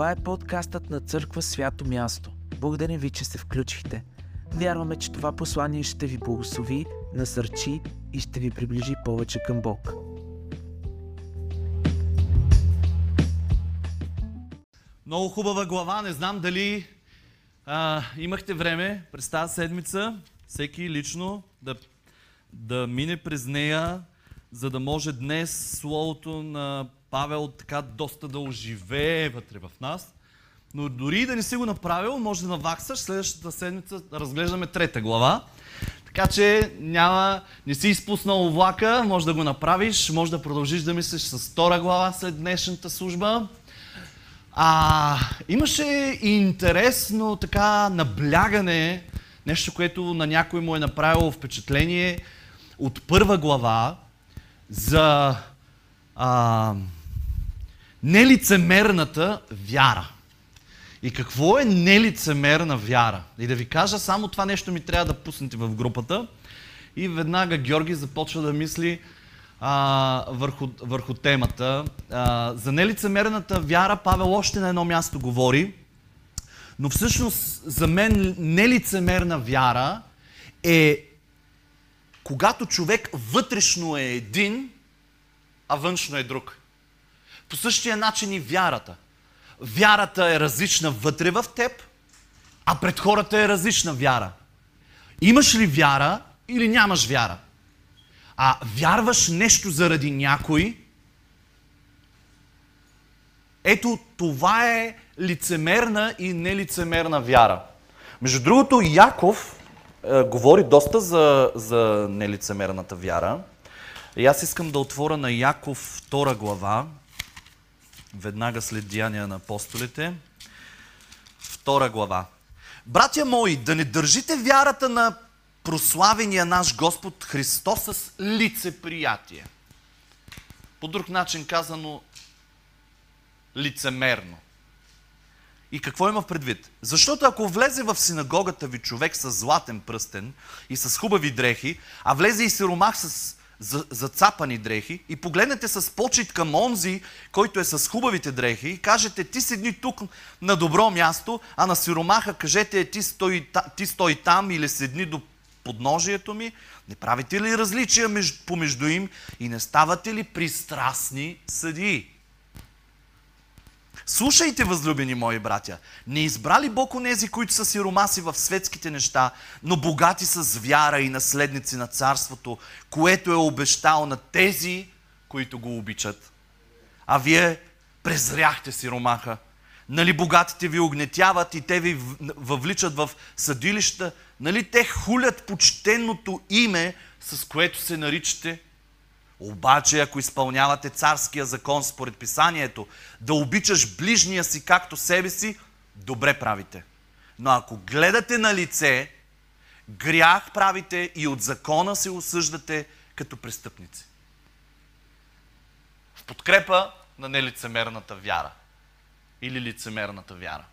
Това е подкастът на Църква Свято Място. Благодарим ви, че се включихте. Вярваме, че това послание ще ви благослови, насърчи и ще ви приближи повече към Бог. Много хубава глава. Не знам дали а, имахте време през тази седмица, всеки лично, да, да мине през нея, за да може днес Словото на Павел така доста да оживее вътре в нас. Но дори да не си го направил, може да наваксаш. Следващата седмица да разглеждаме трета глава. Така че няма, не си изпуснал влака, може да го направиш, може да продължиш да мислиш с втора глава след днешната служба. А, имаше интересно така наблягане, нещо, което на някой му е направило впечатление от първа глава за а, нелицемерната вяра. И какво е нелицемерна вяра? И да ви кажа, само това нещо ми трябва да пуснете в групата. И веднага Георги започва да мисли а, върху, върху темата. А, за нелицемерната вяра Павел още на едно място говори. Но всъщност за мен нелицемерна вяра е когато човек вътрешно е един, а външно е друг. По същия начин и вярата. Вярата е различна вътре в теб, а пред хората е различна вяра. Имаш ли вяра или нямаш вяра? А вярваш нещо заради някой, ето това е лицемерна и нелицемерна вяра. Между другото, Яков е, говори доста за, за нелицемерната вяра. И аз искам да отворя на Яков 2 глава, веднага след Деяния на апостолите. Втора глава. Братя мои, да не държите вярата на прославения наш Господ Христос с лицеприятие. По друг начин казано, лицемерно. И какво има в предвид? Защото ако влезе в синагогата ви човек с златен пръстен и с хубави дрехи, а влезе и сиромах с зацапани дрехи и погледнете с почет към онзи, който е с хубавите дрехи и кажете, ти седни тук на добро място, а на сиромаха кажете, ти стой, ти стой там или седни до подножието ми, не правите ли различия помежду им и не ставате ли пристрастни съдии? Слушайте, възлюбени мои братя, не избрали Бог онези, които са сиромаси в светските неща, но богати с вяра и наследници на царството, което е обещал на тези, които го обичат. А вие презряхте сиромаха. Нали богатите ви огнетяват и те ви въвличат в съдилища? Нали те хулят почтенното име, с което се наричате обаче, ако изпълнявате царския закон според писанието, да обичаш ближния си както себе си, добре правите. Но ако гледате на лице, грях правите и от закона се осъждате като престъпници. В подкрепа на нелицемерната вяра. Или лицемерната вяра.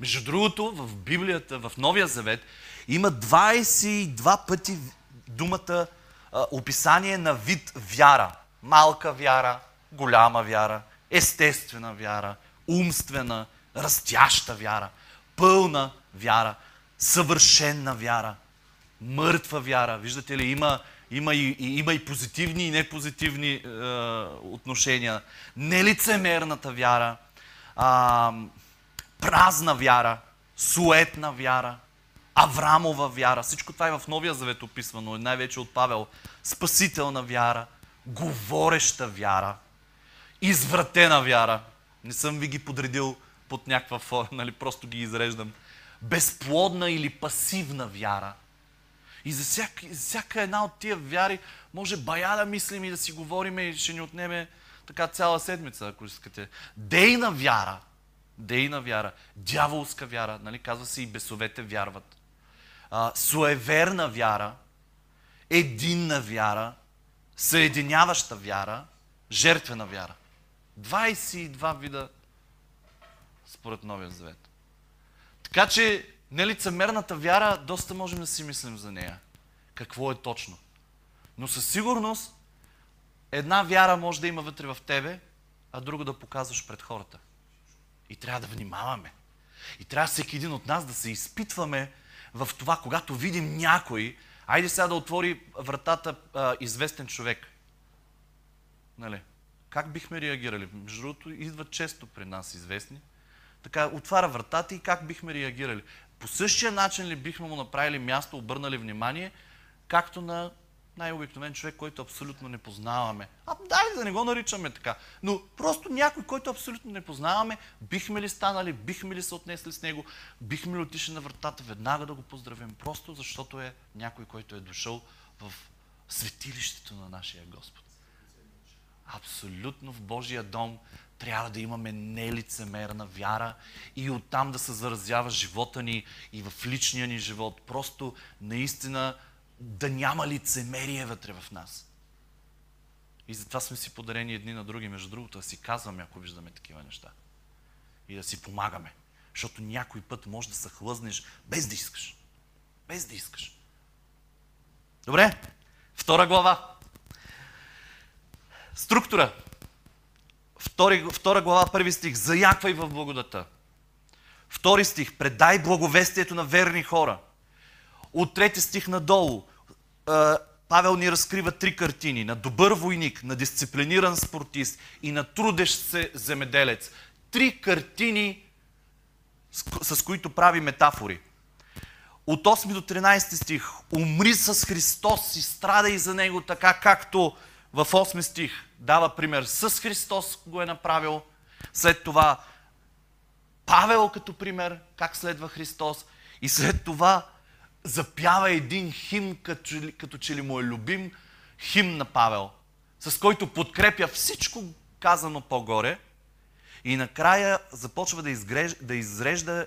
Между другото, в Библията, в Новия Завет, има 22 пъти думата описание на вид вяра. Малка вяра, голяма вяра, естествена вяра, умствена, растяща вяра, пълна вяра, съвършенна вяра, мъртва вяра. Виждате ли, има, има, и, има и позитивни и непозитивни е, отношения. Нелицемерната вяра, е, празна вяра, суетна вяра, Аврамова вяра. Всичко това е в Новия Завет описвано, най-вече от Павел. Спасителна вяра, говореща вяра, извратена вяра. Не съм ви ги подредил под някаква форма, нали, просто ги изреждам. Безплодна или пасивна вяра. И за всяка, за всяка една от тия вяри може бая да мислим и да си говорим и ще ни отнеме така цяла седмица, ако искате. Дейна вяра. Дейна вяра. Дяволска вяра. Нали? Казва се и бесовете вярват а, суеверна вяра, единна вяра, съединяваща вяра, жертвена вяра. 22 вида според Новия Завет. Така че нелицемерната вяра, доста можем да си мислим за нея. Какво е точно. Но със сигурност една вяра може да има вътре в тебе, а друга да показваш пред хората. И трябва да внимаваме. И трябва всеки един от нас да се изпитваме в това, когато видим някой, айде сега да отвори вратата а, известен човек. Нали? Как бихме реагирали? Между другото, идват често при нас известни. Така, отваря вратата и как бихме реагирали? По същия начин ли бихме му направили място, обърнали внимание, както на най-обикновен човек, който абсолютно не познаваме. А дай да не го наричаме така. Но просто някой, който абсолютно не познаваме, бихме ли станали, бихме ли се отнесли с него, бихме ли отишли на вратата веднага да го поздравим, просто защото е някой, който е дошъл в светилището на нашия Господ. Абсолютно в Божия дом трябва да имаме нелицемерна вяра и оттам да се заразява живота ни и в личния ни живот. Просто наистина да няма лицемерие вътре в нас. И затова сме си подарени едни на други, между другото, да си казваме, ако виждаме такива неща. И да си помагаме. Защото някой път може да се хлъзнеш без да искаш. Без да искаш. Добре? Втора глава. Структура. Втори, втора глава, първи стих. Заяквай в благодата. Втори стих. Предай благовестието на верни хора. От трети стих надолу. Павел ни разкрива три картини. На добър войник, на дисциплиниран спортист и на трудещ се земеделец. Три картини, с, с които прави метафори. От 8 до 13 стих. Умри с Христос и страдай за Него, така както в 8 стих дава пример с Христос го е направил. След това Павел като пример, как следва Христос. И след това запява един хим, като, като че ли му е любим хим на Павел, с който подкрепя всичко казано по-горе. И накрая започва да, изгрежда, да изрежда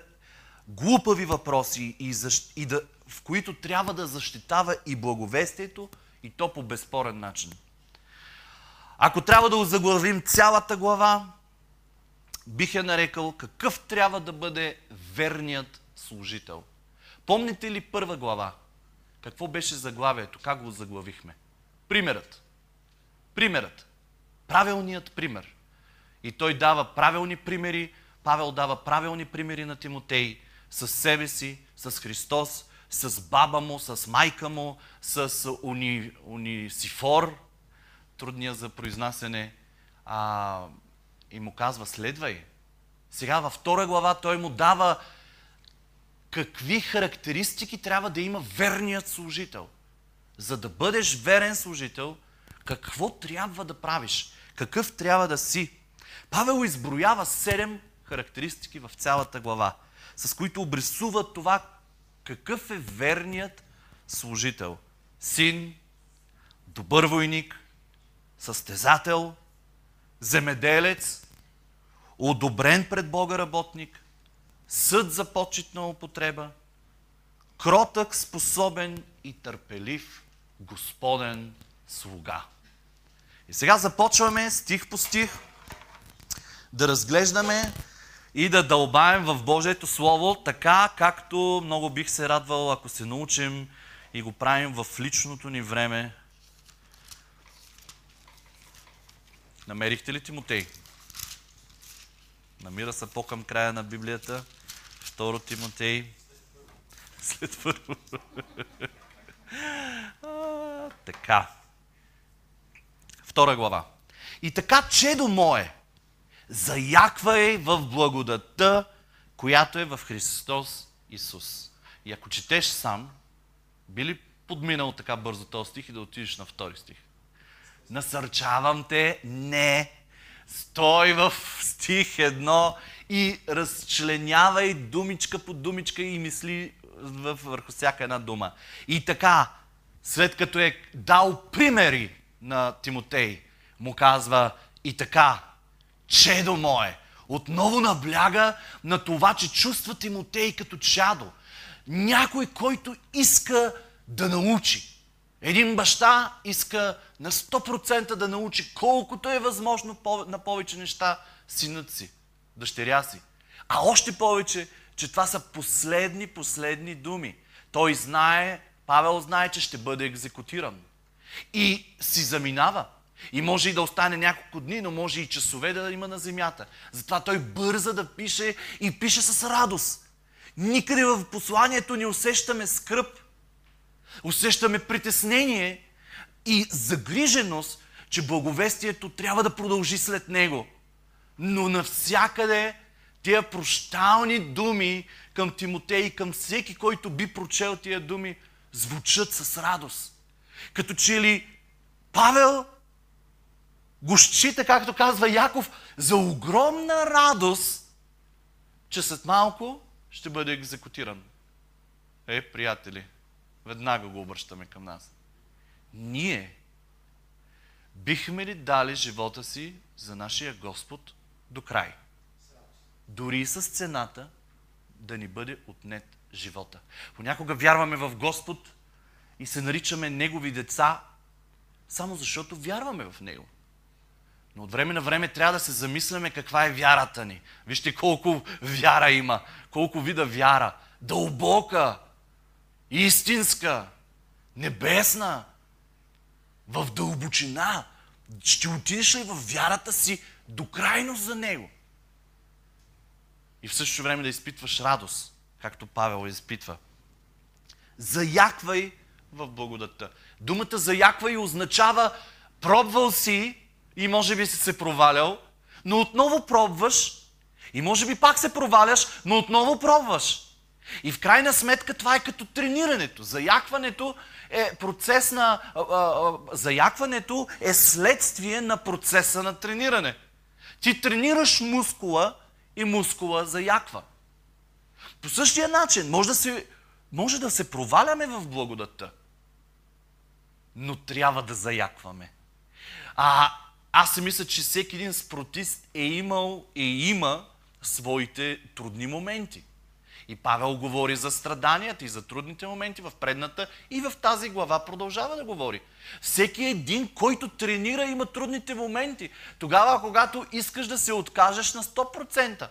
глупави въпроси, и, защ... и да, в които трябва да защитава и благовестието, и то по безспорен начин. Ако трябва да озаглавим цялата глава, бих я нарекал какъв трябва да бъде верният служител. Помните ли първа глава? Какво беше заглавието? Как го заглавихме? Примерът. Примерът. Правилният пример. И той дава правилни примери. Павел дава правилни примери на Тимотей с себе си, с Христос, с баба му, с майка му, с уни, унисифор, трудния за произнасяне, а, и му казва, следвай. Сега във втора глава той му дава какви характеристики трябва да има верният служител. За да бъдеш верен служител, какво трябва да правиш? Какъв трябва да си? Павел изброява седем характеристики в цялата глава, с които обрисува това какъв е верният служител. Син, добър войник, състезател, земеделец, одобрен пред Бога работник, съд за почетна употреба, кротък, способен и търпелив Господен слуга. И сега започваме стих по стих да разглеждаме и да дълбаем в Божието Слово, така както много бих се радвал, ако се научим и го правим в личното ни време Намерихте ли Тимотей? Намира се по-към края на Библията. Второ Тимотей. След първо. а, така. Втора глава. И така, чедо мое, заяквай в благодата, която е в Христос Исус. И ако четеш сам, би ли подминал така бързо този стих и да отидеш на втори стих? Насърчавам те, не. Стой в стих едно и разчленявай думичка по думичка и мисли върху всяка една дума. И така, след като е дал примери на Тимотей, му казва и така, чедо мое, отново набляга на това, че чувства Тимотей като чадо. Някой, който иска да научи. Един баща иска на 100% да научи колкото е възможно на повече неща синът си, дъщеря си. А още повече, че това са последни, последни думи. Той знае, Павел знае, че ще бъде екзекутиран. И си заминава. И може и да остане няколко дни, но може и часове да има на земята. Затова той бърза да пише и пише с радост. Никъде в посланието не усещаме скръп. Усещаме притеснение и загриженост, че благовестието трябва да продължи след него. Но навсякъде тия прощални думи към Тимотей и към всеки, който би прочел тия думи, звучат с радост. Като че ли Павел го счита, както казва Яков, за огромна радост, че след малко ще бъде екзекутиран. Е, приятели, веднага го обръщаме към нас. Ние бихме ли дали живота си за нашия Господ до край? Дори и с цената да ни бъде отнет живота. Понякога вярваме в Господ и се наричаме Негови деца, само защото вярваме в Него. Но от време на време трябва да се замисляме каква е вярата ни. Вижте колко вяра има, колко вида вяра. Дълбока, истинска, небесна, в дълбочина. Ще отидеш ли в вярата си до крайност за Него? И в същото време да изпитваш радост, както Павел изпитва. Заяквай в благодата. Думата заяквай означава пробвал си и може би си се провалял, но отново пробваш и може би пак се проваляш, но отново пробваш. И в крайна сметка това е като тренирането. Заякването е процес на... А, а, заякването е следствие на процеса на трениране. Ти тренираш мускула и мускула заяква. По същия начин може да се, може да се проваляме в благодата, но трябва да заякваме. А аз си мисля, че всеки един спортист е имал и има своите трудни моменти. И Павел говори за страданията и за трудните моменти в предната и в тази глава продължава да говори. Всеки един, който тренира, има трудните моменти. Тогава, когато искаш да се откажеш на 100%.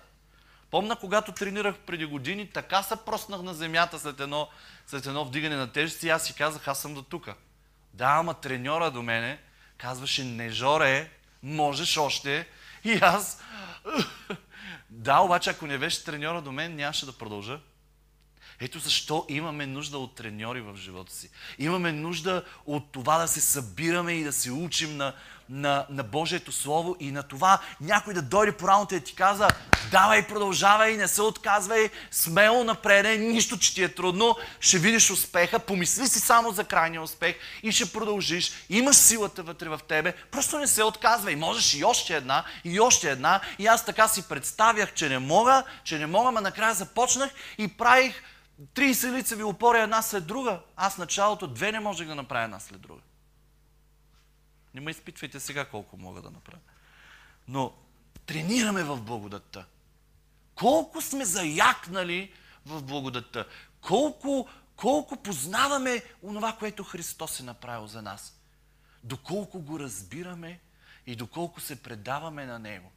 Помна, когато тренирах преди години, така се проснах на земята след едно, след едно вдигане на тежести и аз си казах, аз съм до тука. Да, ама треньора до мене казваше, не жоре, можеш още. И аз да, обаче ако не беше треньора до мен, нямаше да продължа. Ето защо имаме нужда от треньори в живота си. Имаме нужда от това да се събираме и да се учим на, на, на Божието Слово и на това някой да дойде по работа и ти каза, давай, продължавай, не се отказвай, смело напреде, нищо, че ти е трудно, ще видиш успеха, помисли си само за крайния успех и ще продължиш, имаш силата вътре в тебе, просто не се отказвай, можеш и още една, и още една, и аз така си представях, че не мога, че не мога, но накрая започнах и правих 30 лицеви опори една след друга. Аз началото две не можех да направя една след друга. Не ме изпитвайте сега колко мога да направя. Но тренираме в благодатта. Колко сме заякнали в благодатта. Колко, колко познаваме онова, което Христос е направил за нас. Доколко го разбираме и доколко се предаваме на Него.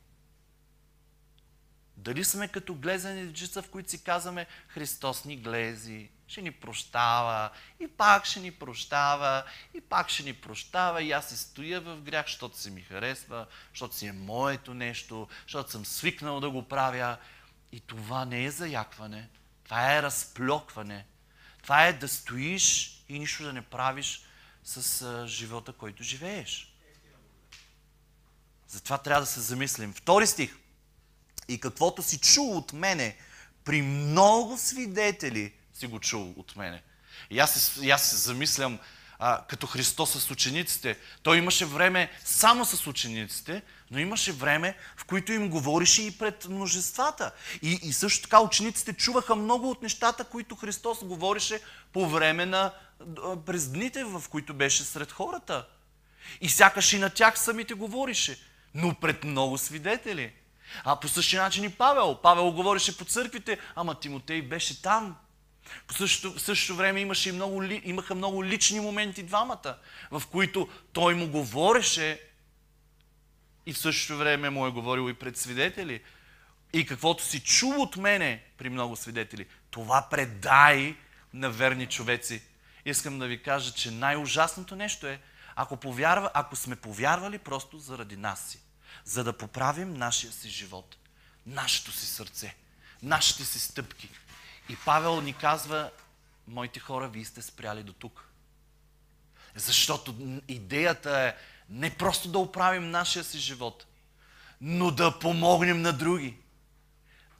Дали сме като глезени дечица, в които си казваме Христос ни глези, ще ни прощава, и пак ще ни прощава, и пак ще ни прощава, и аз си стоя в грях, защото се ми харесва, защото си е моето нещо, защото съм свикнал да го правя. И това не е заякване, това е разплокване. Това е да стоиш и нищо да не правиш с а, живота, който живееш. Затова трябва да се замислим. Втори стих. И каквото си чул от мене при много свидетели, си го чул от мене. И аз и аз се замислям, а, като Христос с учениците. Той имаше време само с учениците, но имаше време, в които им говорише и пред множествата. И, и също така учениците чуваха много от нещата, които Христос говорише по време на през дните, в които беше сред хората. И сякаш и на тях самите говорише, но пред много свидетели. А по същия начин и Павел. Павел говореше по църквите, ама Тимотей беше там. По същото, в същото време имаше и много, имаха много лични моменти двамата, в които той му говореше и в същото време му е говорил и пред свидетели. И каквото си чул от мене при много свидетели, това предай на верни човеци. Искам да ви кажа, че най-ужасното нещо е, ако, повярва, ако сме повярвали просто заради нас си, за да поправим нашия си живот, нашето си сърце, нашите си стъпки. И Павел ни казва, моите хора, вие сте спряли до тук. Защото идеята е не просто да оправим нашия си живот, но да помогнем на други.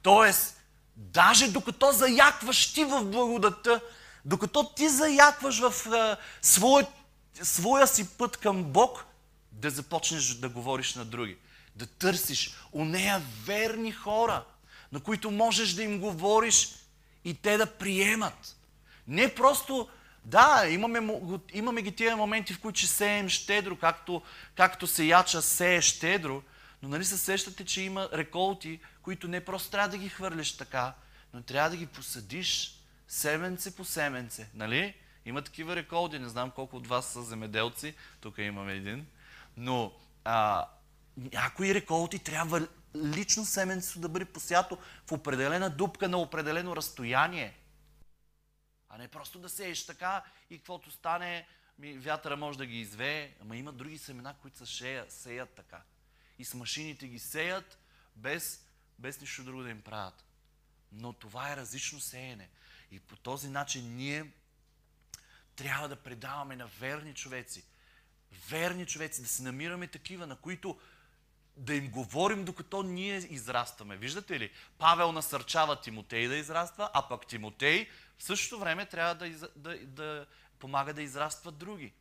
Тоест, даже докато заякваш ти в благодата, докато ти заякваш в а, своя, своя си път към Бог, да започнеш да говориш на други. Да търсиш у нея верни хора, на които можеш да им говориш и те да приемат. Не просто, да, имаме, имаме ги тия моменти, в които сеем щедро, както, както се яча сее щедро, но нали се сещате, че има реколти, които не просто трябва да ги хвърляш така, но трябва да ги посадиш семенце по семенце. Нали? Има такива реколди, не знам колко от вас са земеделци, тук имаме един, но а, някои реколти трябва лично семенцето да бъде посято в определена дупка на определено разстояние. А не просто да сееш така и каквото стане, ми, вятъра може да ги извее. Ама има други семена, които се сеят, сеят така. И с машините ги сеят, без, без нищо друго да им правят. Но това е различно сеене. И по този начин ние трябва да предаваме на верни човеци. Верни човеци, да се намираме такива, на които да им говорим докато ние израстваме. Виждате ли? Павел насърчава Тимотей да израства, а пък Тимотей в същото време трябва да, да, да помага да израстват други.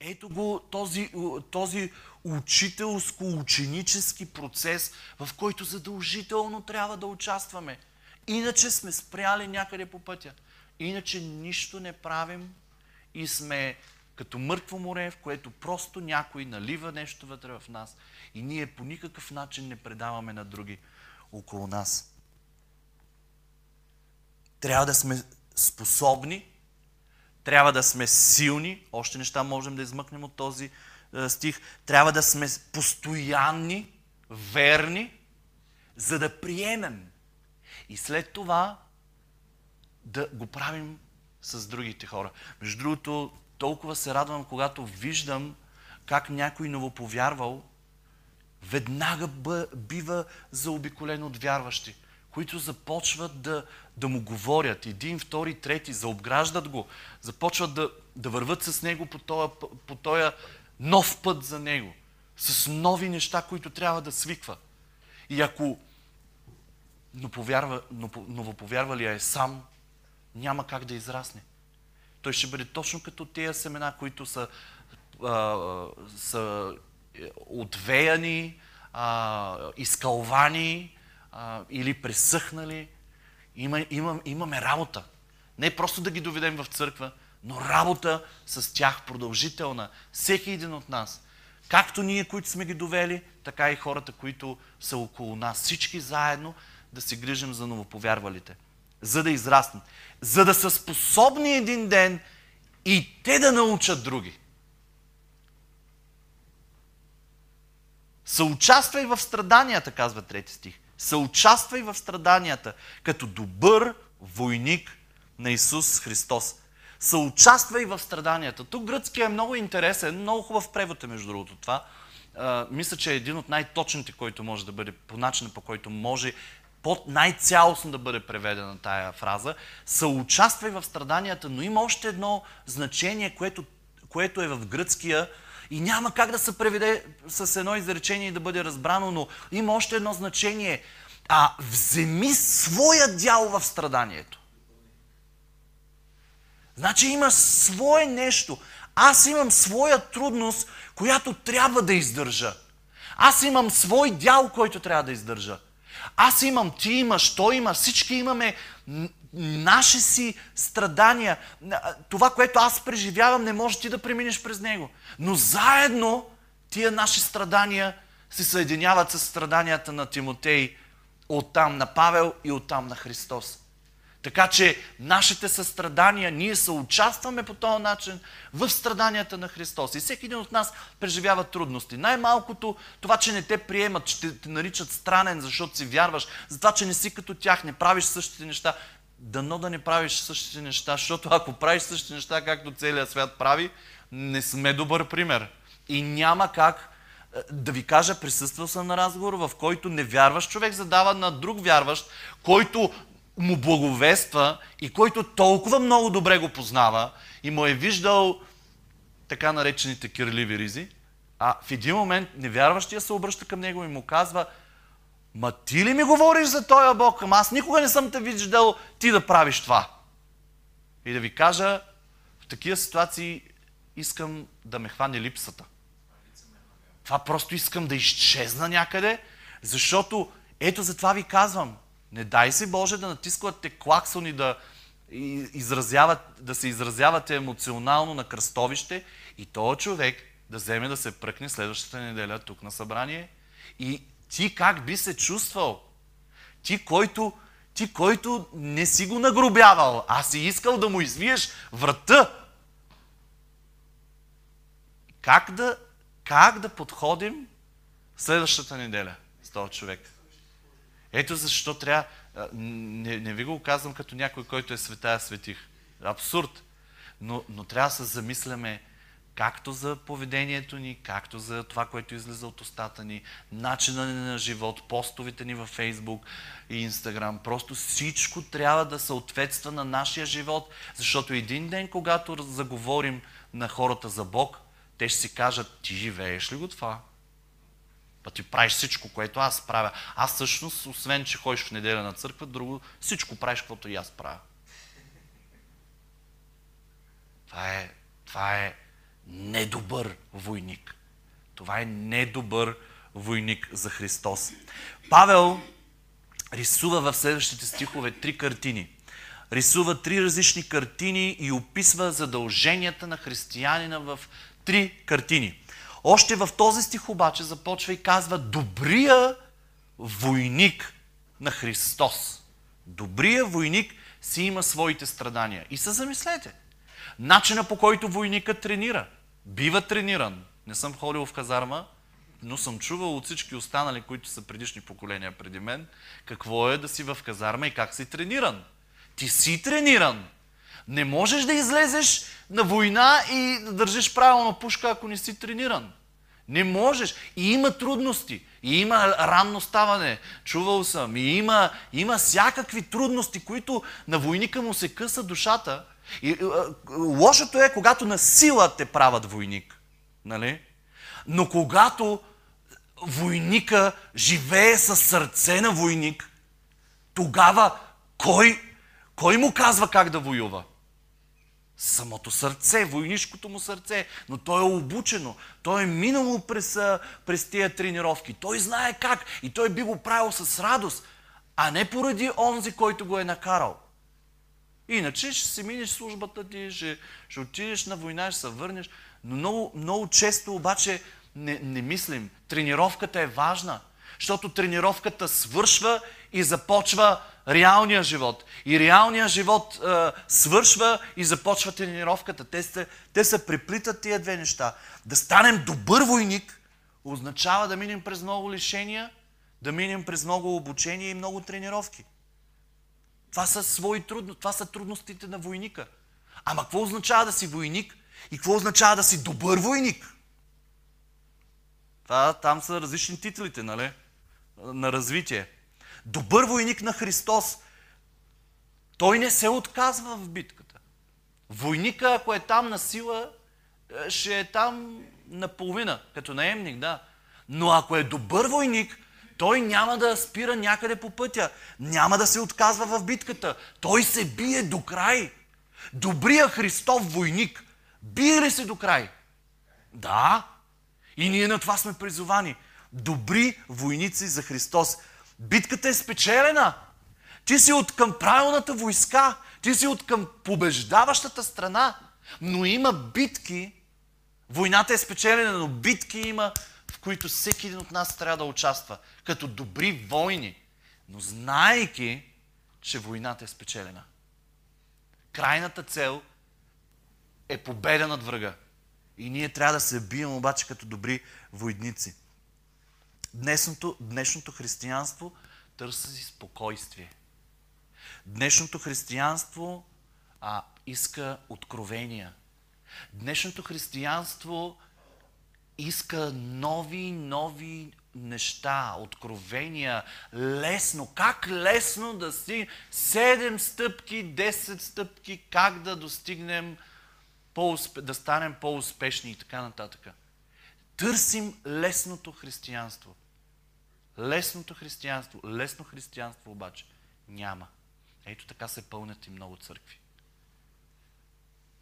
Ето го този, този учителско-ученически процес, в който задължително трябва да участваме. Иначе сме спряли някъде по пътя. Иначе нищо не правим и сме като мъртво море, в което просто някой налива нещо вътре в нас и ние по никакъв начин не предаваме на други около нас. Трябва да сме способни, трябва да сме силни, още неща можем да измъкнем от този е, стих, трябва да сме постоянни, верни, за да приемем. И след това да го правим с другите хора. Между другото, толкова се радвам, когато виждам как някой новоповярвал веднага бива заобиколен от вярващи, които започват да, да му говорят. Един, втори, трети, заобграждат го, започват да, да върват с него по този, по този нов път за него, с нови неща, които трябва да свиква. И ако новоповярвалия е сам, няма как да израсне. Той ще бъде точно като тези семена, които са, а, са отвеяни, а, изкълвани а, или пресъхнали. Има, имам, имаме работа. Не просто да ги доведем в църква, но работа с тях продължителна. Всеки един от нас. Както ние, които сме ги довели, така и хората, които са около нас. Всички заедно да се грижим за новоповярвалите. За да израснат. За да са способни един ден и те да научат други. Съучаствай в страданията, казва трети стих. Съучаствай в страданията, като добър войник на Исус Христос. Съучаствай в страданията. Тук гръцкият е много интересен, много хубав превод е между другото това. А, мисля, че е един от най-точните, който може да бъде, по начина по който може под най-цялостно да бъде преведена тая фраза. Съучаствай в страданията, но има още едно значение, което, което е в гръцкия и няма как да се преведе с едно изречение и да бъде разбрано, но има още едно значение. А вземи своя дял в страданието. Значи има свое нещо. Аз имам своя трудност, която трябва да издържа. Аз имам свой дял, който трябва да издържа. Аз имам, ти имаш, той има, всички имаме наши си страдания. Това, което аз преживявам, не може ти да преминеш през него. Но заедно тия наши страдания се съединяват с страданията на Тимотей, оттам на Павел и оттам на Христос. Така че нашите състрадания, ние се участваме по този начин в страданията на Христос. И всеки един от нас преживява трудности. Най-малкото това, че не те приемат, че те, те наричат странен, защото си вярваш, за това, че не си като тях, не правиш същите неща. дано да не правиш същите неща, защото ако правиш същите неща, както целият свят прави, не сме добър пример. И няма как е, да ви кажа, присъствал съм на разговор, в който невярващ човек задава на друг вярващ, който му благовества и който толкова много добре го познава и му е виждал така наречените кирливи ризи, а в един момент невярващия се обръща към него и му казва, ма ти ли ми говориш за този Бог? Ама аз никога не съм те виждал ти да правиш това. И да ви кажа, в такива ситуации искам да ме хване липсата. Това просто искам да изчезна някъде, защото ето за това ви казвам. Не дай си Боже да натисквате клаксони, да, изразяват, да се изразявате емоционално на кръстовище и този човек да вземе да се пръкне следващата неделя тук на събрание. И ти как би се чувствал? Ти, който, ти, който не си го нагробявал, а си искал да му извиеш врата. Как да, как да подходим следващата неделя с този човек? Ето защо трябва... Не, не ви го казвам като някой, който е светая светих. Абсурд. Но, но трябва да се замисляме както за поведението ни, както за това, което излиза от устата ни, начина ни на живот, постовите ни във Фейсбук и Инстаграм. Просто всичко трябва да съответства на нашия живот, защото един ден, когато заговорим на хората за Бог, те ще си кажат, ти живееш ли го това? Па ти правиш всичко, което аз правя. Аз всъщност, освен, че ходиш в неделя на църква, друго, всичко правиш, каквото и аз правя. Това е, това е недобър войник. Това е недобър войник за Христос. Павел рисува в следващите стихове три картини. Рисува три различни картини и описва задълженията на християнина в три картини. Още в този стих обаче започва и казва добрия войник на Христос. Добрия войник си има своите страдания. И се замислете. Начина по който войника тренира. Бива трениран. Не съм ходил в казарма, но съм чувал от всички останали, които са предишни поколения преди мен, какво е да си в казарма и как си трениран. Ти си трениран. Не можеш да излезеш на война и да държиш правилно пушка, ако не си трениран. Не можеш. И има трудности. И има ранно ставане. Чувал съм. И има, има всякакви трудности, които на войника му се къса душата. И, лошото е, когато на сила те правят войник. Нали? Но когато войника живее със сърце на войник, тогава кой, кой му казва как да воюва? Самото сърце, войнишкото му сърце, но то е обучено, то е минало през, през тия тренировки, той знае как и той би го правил с радост, а не поради онзи, който го е накарал. Иначе ще си минеш службата ти, ще, ще отидеш на война, ще се върнеш, но много, много често обаче не, не мислим. Тренировката е важна, защото тренировката свършва и започва реалния живот. И реалния живот е, свършва и започва тренировката. Те се, те се преплитат тия две неща. Да станем добър войник означава да минем през много лишения, да минем през много обучение и много тренировки. Това са свои трудности, това са трудностите на войника. Ама какво означава да си войник и какво означава да си добър войник? Това, там са различни титлите, нали? На развитие добър войник на Христос, той не се отказва в битката. Войника, ако е там на сила, е, ще е там наполовина, като наемник, да. Но ако е добър войник, той няма да спира някъде по пътя. Няма да се отказва в битката. Той се бие до край. Добрия Христов войник бие ли се до край? Да. И ние на това сме призовани. Добри войници за Христос. Битката е спечелена. Ти си от към правилната войска. Ти си от към побеждаващата страна. Но има битки. Войната е спечелена, но битки има, в които всеки един от нас трябва да участва. Като добри войни. Но знаейки, че войната е спечелена. Крайната цел е победа над врага. И ние трябва да се бием обаче като добри войници. Днешното, днешното християнство търси спокойствие. Днешното християнство а, иска откровения. Днешното християнство иска нови, нови неща, откровения, лесно. Как лесно да си 7 стъпки, 10 стъпки, как да достигнем, да станем по-успешни и така нататък. Търсим лесното християнство. Лесното християнство, лесно християнство обаче няма. Ето така се пълнят и много църкви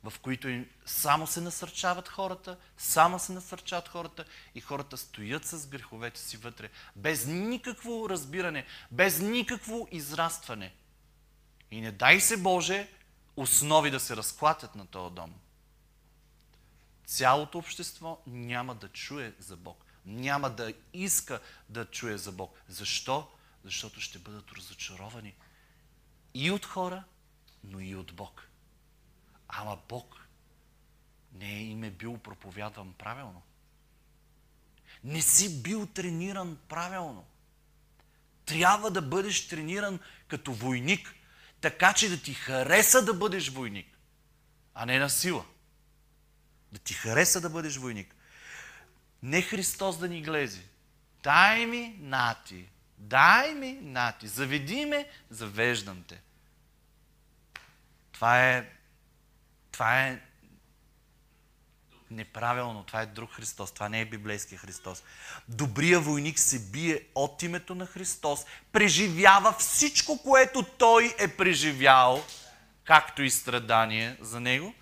в които им само се насърчават хората, само се насърчават хората и хората стоят с греховете си вътре, без никакво разбиране, без никакво израстване. И не дай се Боже основи да се разклатят на този дом. Цялото общество няма да чуе за Бог. Няма да иска да чуе за Бог. Защо? Защото ще бъдат разочаровани и от хора, но и от Бог. Ама Бог не им е бил проповядван правилно. Не си бил трениран правилно. Трябва да бъдеш трениран като войник, така че да ти хареса да бъдеш войник, а не на сила. Да ти хареса да бъдеш войник. Не Христос да ни глези. Дай ми нати. Дай ми нати. Заведи ме, завеждам те. Това е това е неправилно. Това е друг Христос. Това не е библейския Христос. Добрия войник се бие от името на Христос, преживява всичко, което той е преживял, както и страдание за него.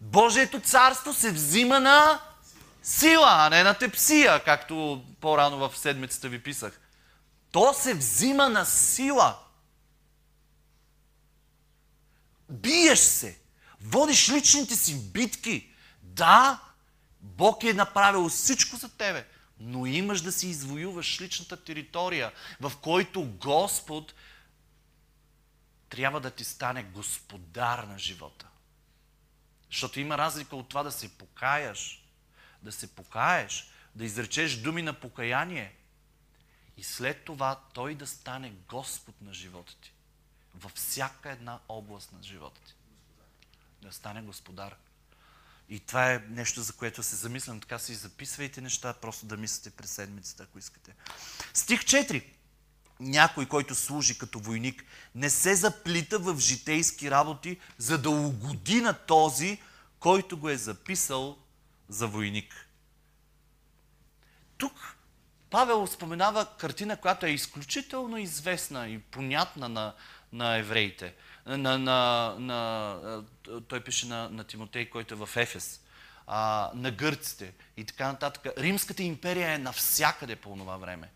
Божието царство се взима на сила, а не на тепсия, както по-рано в седмицата ви писах. То се взима на сила. Биеш се. Водиш личните си битки. Да, Бог е направил всичко за тебе, но имаш да си извоюваш личната територия, в който Господ трябва да ти стане господар на живота. Защото има разлика от това да се покаяш, да се покаеш, да изречеш думи на покаяние и след това Той да стане Господ на живота ти. Във всяка една област на живота ти да стане господар. И това е нещо, за което се замислям. Така си записвайте неща, просто да мислите през седмицата, ако искате. Стих 4. Някой, който служи като войник, не се заплита в житейски работи, за да угоди на този, който го е записал за войник. Тук Павел споменава картина, която е изключително известна и понятна на, на евреите на, на, на, той пише на, на Тимотей, който е в Ефес, а, на гърците и така нататък. Римската империя е навсякъде по това време.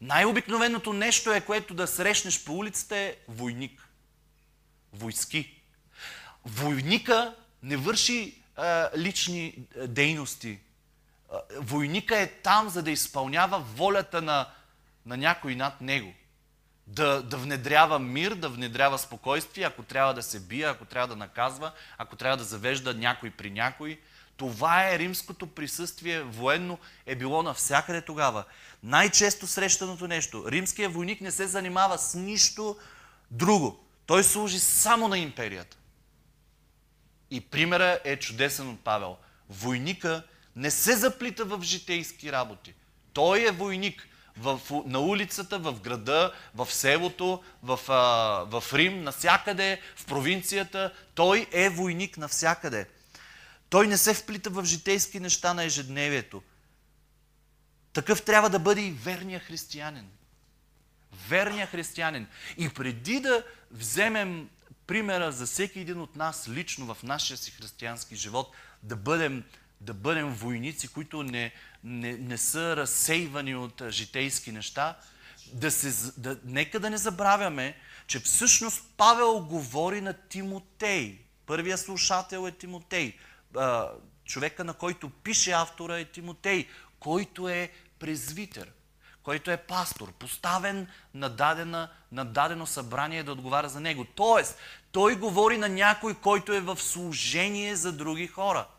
Най-обикновеното нещо е, което да срещнеш по улицата е войник. Войски. Войника не върши а, лични дейности. Войника е там, за да изпълнява волята на, на някой над него да, да внедрява мир, да внедрява спокойствие, ако трябва да се бие, ако трябва да наказва, ако трябва да завежда някой при някой. Това е римското присъствие военно е било навсякъде тогава. Най-често срещаното нещо. Римският войник не се занимава с нищо друго. Той служи само на империята. И примера е чудесен от Павел. Войника не се заплита в житейски работи. Той е войник в, на улицата, в града, в селото, в, а, в Рим, навсякъде, в провинцията. Той е войник навсякъде. Той не се вплита в житейски неща на ежедневието. Такъв трябва да бъде и верния християнин. Верния християнин. И преди да вземем примера за всеки един от нас лично в нашия си християнски живот, да бъдем да бъдем войници, които не, не, не са разсейвани от житейски неща, да се, да, нека да не забравяме, че всъщност Павел говори на Тимотей. Първия слушател е Тимотей. Човека, на който пише автора е Тимотей, който е презвитер, който е пастор, поставен на, дадена, на дадено събрание да отговаря за него. Тоест, той говори на някой, който е в служение за други хора –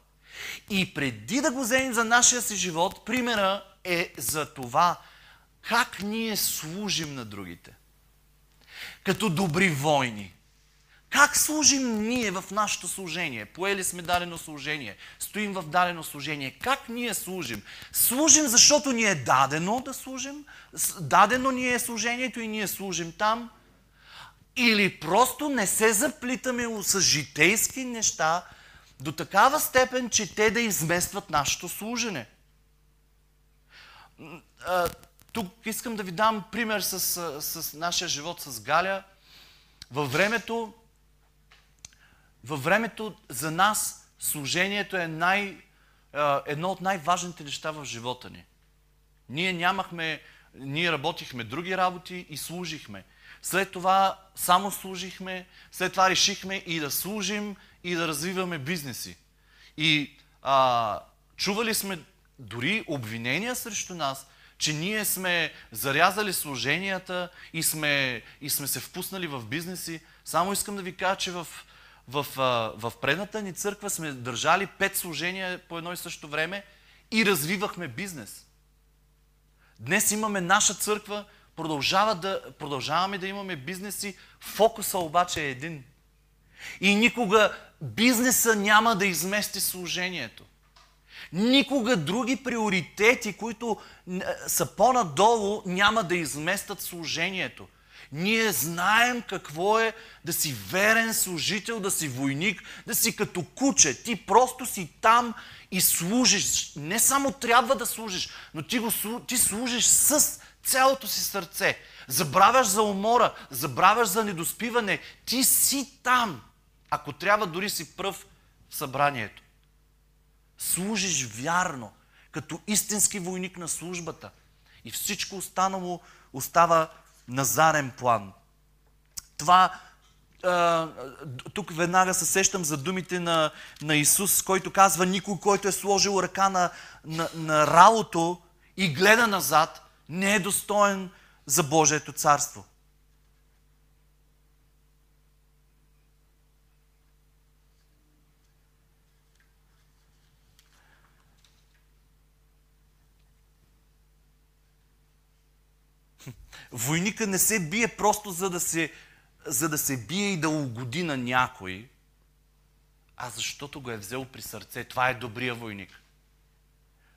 и преди да го вземем за нашия си живот, примера е за това как ние служим на другите. като добри войни. Как служим ние в нашето служение? Поели сме дадено служение, стоим в дадено служение. Как ние служим? Служим, защото ни е дадено да служим, дадено ни е служението и ние служим там. Или просто не се заплитаме с житейски неща до такава степен, че те да изместват нашето служене. Тук искам да ви дам пример с, с нашия живот с Галя. Във времето, във времето за нас служението е най, едно от най-важните неща в живота ни. Ние нямахме, ние работихме други работи и служихме. След това само служихме, след това решихме и да служим, и да развиваме бизнеси. И а, чували сме дори обвинения срещу нас, че ние сме зарязали служенията и сме, и сме се впуснали в бизнеси. Само искам да ви кажа, че в, в, в, предната ни църква сме държали пет служения по едно и също време и развивахме бизнес. Днес имаме наша църква, продължава да, продължаваме да имаме бизнеси, фокуса обаче е един. И никога бизнеса няма да измести служението. Никога други приоритети, които са по-надолу, няма да изместят служението. Ние знаем какво е да си верен служител, да си войник, да си като куче. Ти просто си там и служиш. Не само трябва да служиш, но ти, го, ти служиш с цялото си сърце. Забравяш за умора, забравяш за недоспиване. Ти си там. Ако трябва, дори си пръв в събранието. Служиш вярно, като истински войник на службата. И всичко останало остава на зарен план. Това тук веднага се сещам за думите на, на Исус, който казва, никой, който е сложил ръка на, на, на ралото и гледа назад, не е достоен за Божието царство. Войника не се бие просто за да се, за да се бие и да угоди на някой, а защото го е взел при сърце. Това е добрия войник.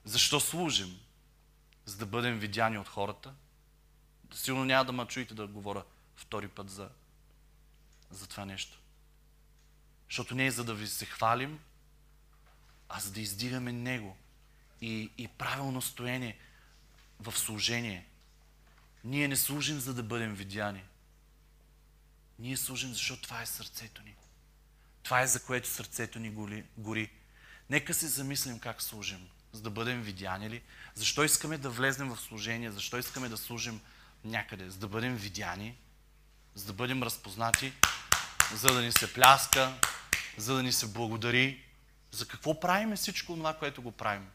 Защо служим? За да бъдем видяни от хората? Силно няма да ме чуете да говоря втори път за, за това нещо. Защото не е за да ви се хвалим, а за да издигаме Него и, и правилно стоение в служение – ние не служим, за да бъдем видяни. Ние служим, защото това е сърцето ни. Това е за което сърцето ни гори. Нека се замислим как служим. За да бъдем видяни ли? Защо искаме да влезнем в служение? Защо искаме да служим някъде? За да бъдем видяни? За да бъдем разпознати? За да ни се пляска? За да ни се благодари? За какво правиме всичко това, което го правим?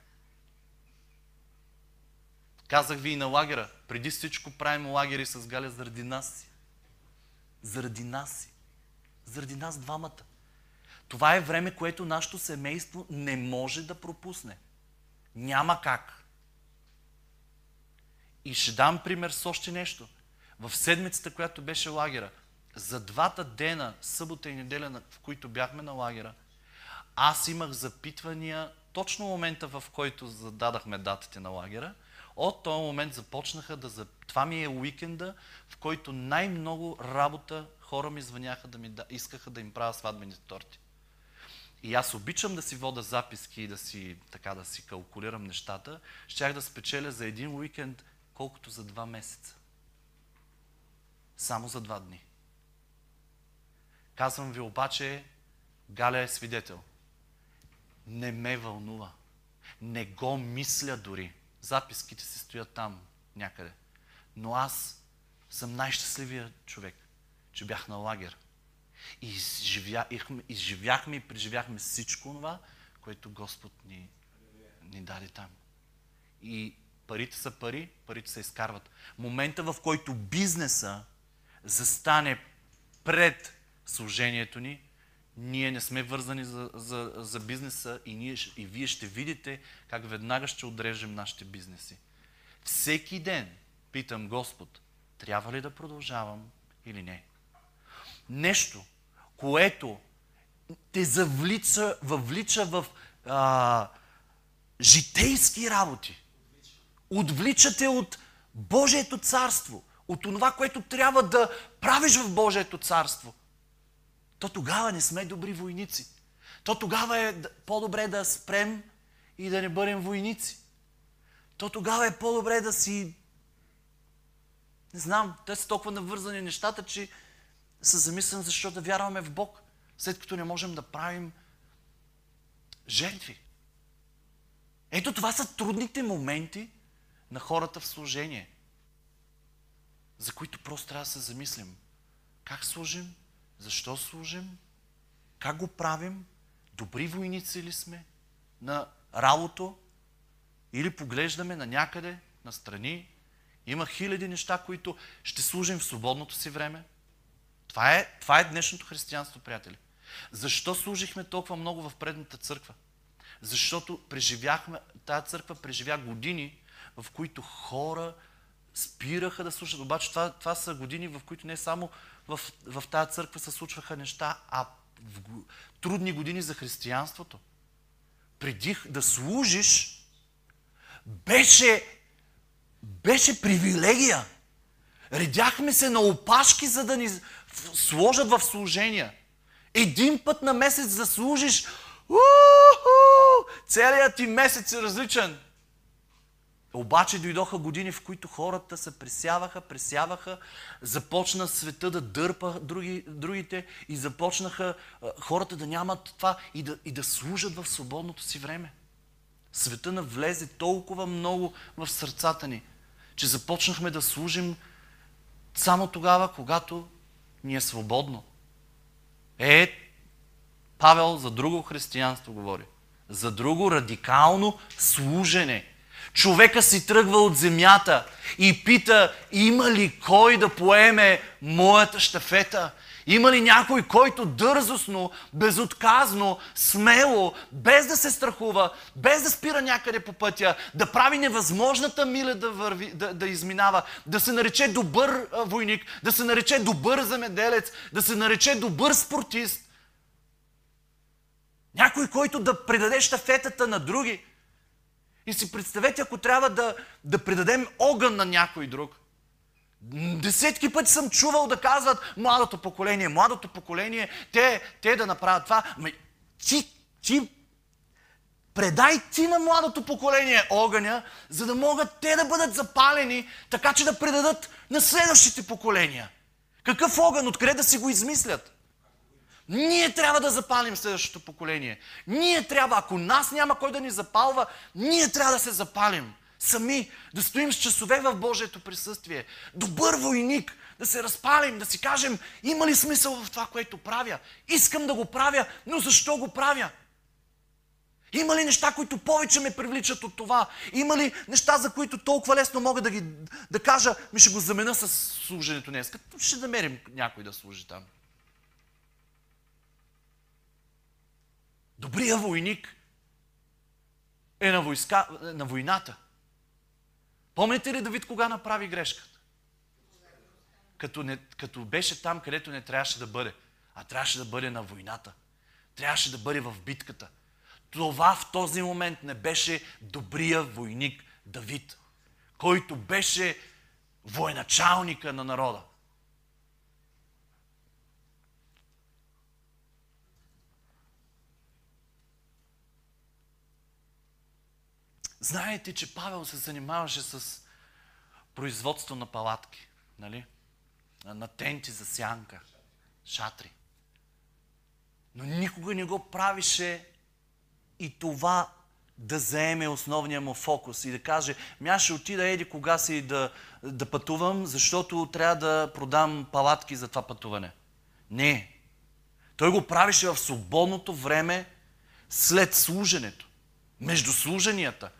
Казах ви и на лагера. Преди всичко правим лагери с Галя заради нас си. Заради нас си. Заради нас двамата. Това е време, което нашето семейство не може да пропусне. Няма как. И ще дам пример с още нещо. В седмицата, която беше лагера, за двата дена, събота и неделя, в които бяхме на лагера, аз имах запитвания точно момента, в който зададахме датите на лагера – от този момент започнаха да... Това ми е уикенда, в който най-много работа хора ми звъняха да ми да... искаха да им правя сватбените торти. И аз обичам да си вода записки и да си, така, да си калкулирам нещата. Щях да спечеля за един уикенд колкото за два месеца. Само за два дни. Казвам ви обаче, Галя е свидетел. Не ме вълнува. Не го мисля дори. Записките си стоят там някъде. Но аз съм най-щастливия човек, че бях на лагер. И изживяхме, изживяхме и преживяхме всичко това, което Господ ни, ни даде там. И парите са пари, парите се изкарват. Момента, в който бизнеса застане пред служението ни, ние не сме вързани за, за, за бизнеса и, ние, и вие ще видите как веднага ще отрежем нашите бизнеси. Всеки ден питам Господ, трябва ли да продължавам или не. Нещо, което те завлича, въвлича в а, житейски работи. Отвличате от Божието царство, от това, което трябва да правиш в Божието царство. То тогава не сме добри войници. То тогава е по-добре да спрем и да не бъдем войници. То тогава е по-добре да си... Не знам, те са толкова навързани нещата, че се замислям защо да вярваме в Бог, след като не можем да правим жертви. Ето това са трудните моменти на хората в служение, за които просто трябва да се замислим. Как служим? Защо служим? Как го правим? Добри войници ли сме на работа? Или поглеждаме на някъде, на страни? Има хиляди неща, които ще служим в свободното си време. Това е, това е днешното християнство, приятели. Защо служихме толкова много в предната църква? Защото преживяхме, тази църква преживя години, в които хора спираха да слушат. Обаче това, това са години, в които не само в, в тази църква се случваха неща, а в трудни години за християнството. Преди да служиш, беше, беше привилегия. Редяхме се на опашки, за да ни сложат в служения. Един път на месец да служиш, целият ти месец е различен. Обаче дойдоха години, в които хората се пресяваха, пресяваха, започна света да дърпа други, другите и започнаха хората да нямат това и да, и да служат в свободното си време. Света навлезе толкова много в сърцата ни, че започнахме да служим само тогава, когато ни е свободно. Е, Павел за друго християнство говори. За друго радикално служене. Човека си тръгва от земята и пита, има ли кой да поеме моята щафета? Има ли някой, който дързостно, безотказно, смело, без да се страхува, без да спира някъде по пътя, да прави невъзможната миля да, върви, да, да изминава, да се нарече добър войник, да се нарече добър замеделец, да се нарече добър спортист? Някой, който да предаде щафетата на други. И си представете, ако трябва да, да предадем огън на някой друг. Десетки пъти съм чувал да казват младото поколение, младото поколение, те, те да направят това. Ама ти, ти, предай ти на младото поколение огъня, за да могат те да бъдат запалени, така че да предадат на следващите поколения. Какъв огън? Откъде да си го измислят? Ние трябва да запалим следващото поколение. Ние трябва, ако нас няма кой да ни запалва, ние трябва да се запалим. Сами, да стоим с часове в Божието присъствие. Добър войник, да се разпалим, да си кажем, има ли смисъл в това, което правя? Искам да го правя, но защо го правя? Има ли неща, които повече ме привличат от това? Има ли неща, за които толкова лесно мога да ги да кажа, ми ще го замена с служенето днес? Ще намерим някой да служи там. Добрия войник е на, войска, на войната. Помните ли Давид кога направи грешката? Като, не, като беше там, където не трябваше да бъде, а трябваше да бъде на войната. Трябваше да бъде в битката. Това в този момент не беше добрия войник Давид, който беше военачалника на народа. Знаете, че Павел се занимаваше с производство на палатки, нали? на тенти за сянка, шатри. Но никога не го правише и това да заеме основния му фокус и да каже, ми ще отида еди кога си да, да пътувам, защото трябва да продам палатки за това пътуване. Не. Той го правише в свободното време след служенето, между служенията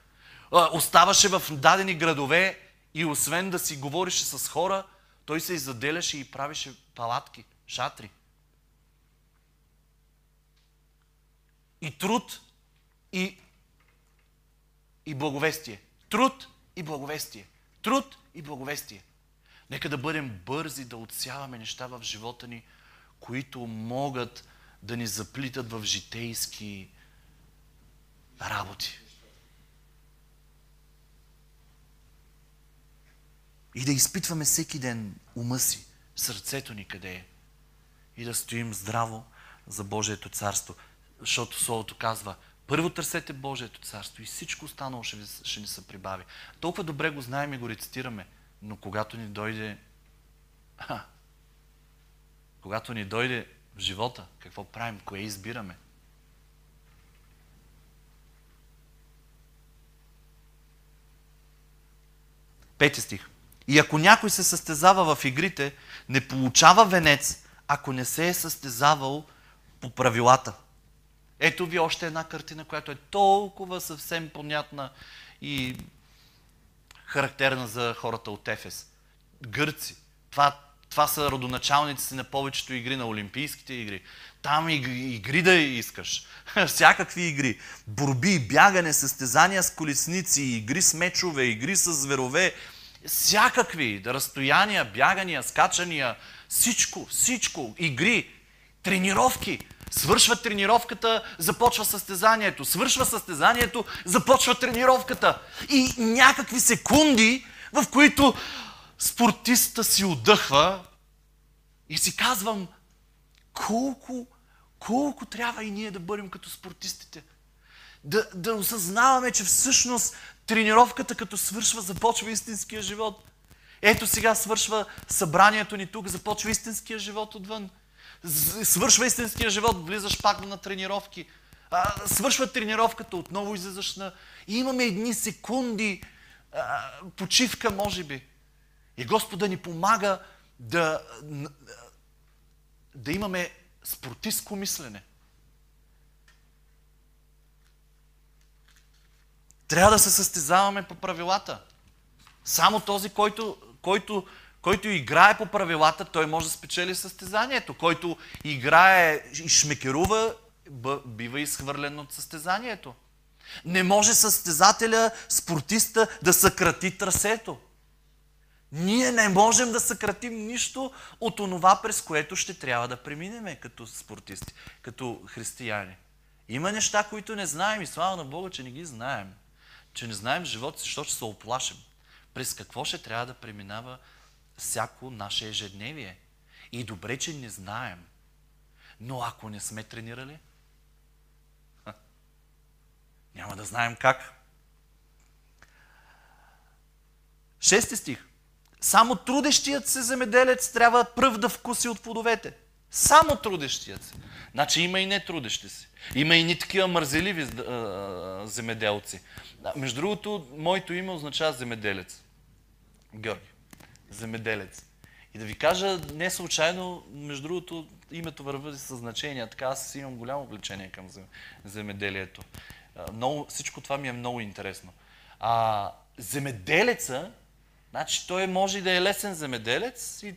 оставаше в дадени градове и освен да си говореше с хора, той се изаделяше и правеше палатки, шатри. И труд, и, и благовестие. Труд и благовестие. Труд и благовестие. Нека да бъдем бързи да отсяваме неща в живота ни, които могат да ни заплитат в житейски работи. И да изпитваме всеки ден ума си, сърцето ни къде е. И да стоим здраво за Божието царство. Защото Словото казва, първо търсете Божието царство и всичко останало ще, ще ни се прибави. Толкова добре го знаем и го рецитираме, но когато ни дойде ха, когато ни дойде в живота, какво правим, кое избираме? Пети стих. И ако някой се състезава в игрите, не получава венец, ако не се е състезавал по правилата. Ето ви още една картина, която е толкова съвсем понятна и характерна за хората от Ефес. Гърци. Това, това са родоначалници на повечето игри на Олимпийските игри. Там игри да искаш. Всякакви игри. Борби, бягане, състезания с колесници, игри с мечове, игри с зверове. Всякакви. Разстояния, бягания, скачания. Всичко, всичко. Игри, тренировки. Свършва тренировката, започва състезанието. Свършва състезанието, започва тренировката. И някакви секунди, в които спортиста си отдъхва и си казвам, колко, колко трябва и ние да бъдем като спортистите. Да, да осъзнаваме, че всъщност тренировката като свършва, започва истинския живот. Ето сега свършва събранието ни тук, започва истинския живот отвън. Свършва истинския живот, влизаш пак на тренировки. А, свършва тренировката, отново излизаш на... И имаме едни секунди а, почивка, може би. И Господа ни помага да, да имаме спортистско мислене. Трябва да се състезаваме по правилата. Само този, който, който, който играе по правилата, той може да спечели състезанието. Който играе и шмекерува, бива изхвърлен от състезанието. Не може състезателя, спортиста да съкрати трасето. Ние не можем да съкратим нищо от онова, през което ще трябва да преминеме като спортисти, като християни. Има неща, които не знаем и слава на Бога, че не ги знаем. Че не знаем живота си, защото ще се оплашим. През какво ще трябва да преминава всяко наше ежедневие. И добре, че не знаем. Но ако не сме тренирали, няма да знаем как. Шести стих. Само трудещият се земеделец трябва пръв да вкуси от плодовете. Само трудещият се. Значи има и не трудещи се. Има и ни такива мързеливи земеделци. Между другото, моето име означава земеделец. Георги. Земеделец. И да ви кажа, не случайно, между другото, името върви със значение. Така аз имам голямо влечение към земеделието. Много, всичко това ми е много интересно. А, земеделеца Значи той може да е лесен земеделец и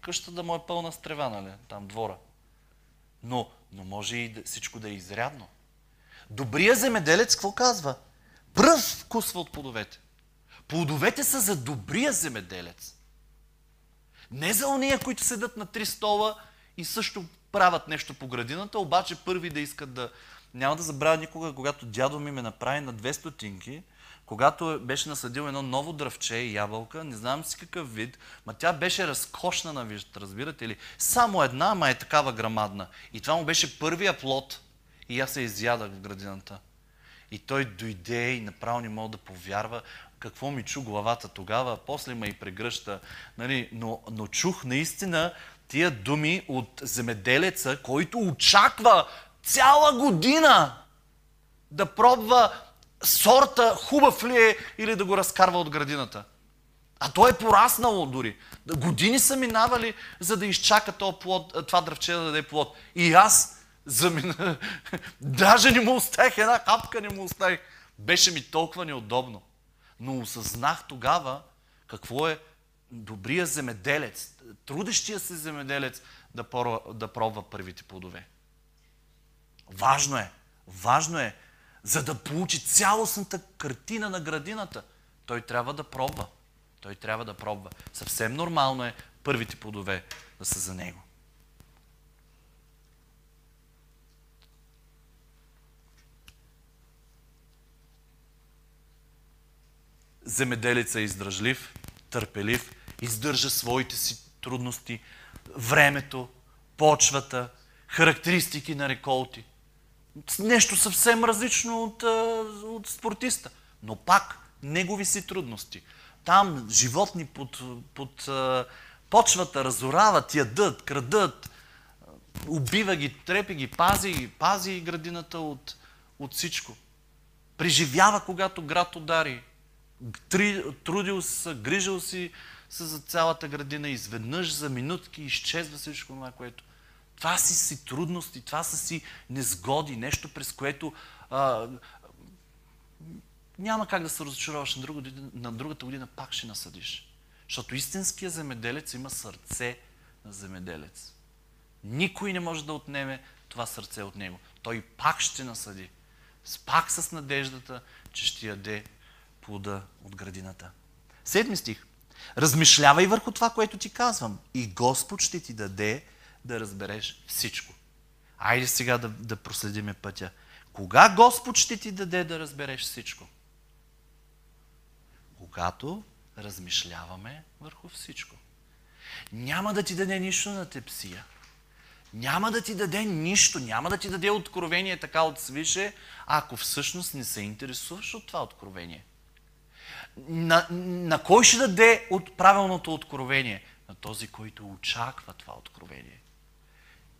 къща да му е пълна с трева, нали? Там двора. Но, но може и всичко да е изрядно. Добрия земеделец какво казва? Пръв вкусва от плодовете. Плодовете са за добрия земеделец. Не за ония, които седат на три стола и също правят нещо по градината, обаче първи да искат да... Няма да забравя никога, когато дядо ми ме направи на две стотинки, когато беше насъдил едно ново дръвче и ябълка, не знам си какъв вид, ма тя беше разкошна на виждат, разбирате ли? Само една, ама е такава грамадна. И това му беше първия плод. И аз се изядах в градината. И той дойде и направо не мога да повярва какво ми чу главата тогава, после ме и прегръща. Нали? Но, но чух наистина тия думи от земеделеца, който очаква цяла година да пробва сорта хубав ли е или да го разкарва от градината. А то е пораснало дори. Години са минавали, за да изчака плод, това дръвче да даде плод. И аз замина... Даже не му оставих една капка, не му оставих. Беше ми толкова неудобно. Но осъзнах тогава какво е добрия земеделец, трудещия се земеделец да пробва, да пробва първите плодове. Важно е, важно е за да получи цялостната картина на градината, той трябва да пробва. Той трябва да пробва. Съвсем нормално е първите плодове да са за него. Земеделица е издръжлив, търпелив, издържа своите си трудности, времето, почвата, характеристики на реколти. Нещо съвсем различно от, от спортиста. Но пак негови си трудности. Там животни под, под почвата разорават, ядат, крадат, убива ги, трепи ги, пази пази градината от, от всичко. Преживява, когато град удари. Трудил се, грижил си се за цялата градина, изведнъж за минутки изчезва всичко това, което. Това си си трудности, това са си незгоди, нещо през което а, няма как да се разочароваш на, друга, на другата година, пак ще насъдиш. Защото истинският земеделец има сърце на земеделец. Никой не може да отнеме това сърце от него. Той пак ще насъди. Пак с надеждата, че ще яде плода от градината. Седми стих. Размишлявай върху това, което ти казвам. И Господ ще ти даде да разбереш всичко. Айде сега да, да проследиме пътя. Кога Господ ще ти даде да разбереш всичко? Когато размишляваме върху всичко. Няма да ти даде нищо на тепсия. Няма да ти даде нищо, няма да ти даде откровение така от свише, ако всъщност не се интересуваш от това откровение. На, на кой ще даде от правилното откровение? На този, който очаква това откровение.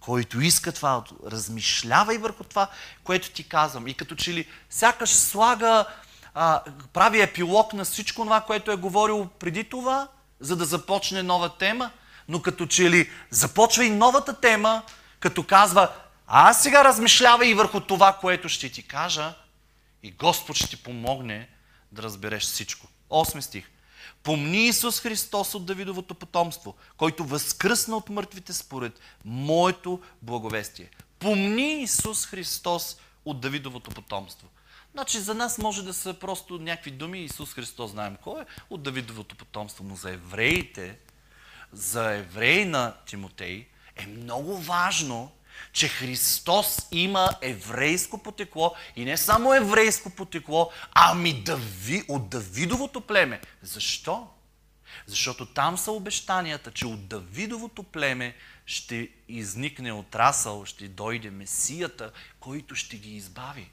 Който иска това, размишлявай върху това, което ти казвам. И като че ли сякаш слага, а, прави епилог на всичко това, което е говорил преди това, за да започне нова тема, но като че ли започва и новата тема, като казва, аз сега размишлявай и върху това, което ще ти кажа и Господ ще ти помогне да разбереш всичко. Осми стих. Помни Исус Христос от Давидовото потомство, който възкръсна от мъртвите според моето благовестие. Помни Исус Христос от Давидовото потомство. Значи за нас може да са просто някакви думи, Исус Христос знаем кой е, от Давидовото потомство, но за евреите, за евреи на Тимотей е много важно че Христос има еврейско потекло и не само еврейско потекло, ами Дави, от Давидовото племе. Защо? Защото там са обещанията, че от Давидовото племе ще изникне отрасъл, ще дойде Месията, който ще ги избави.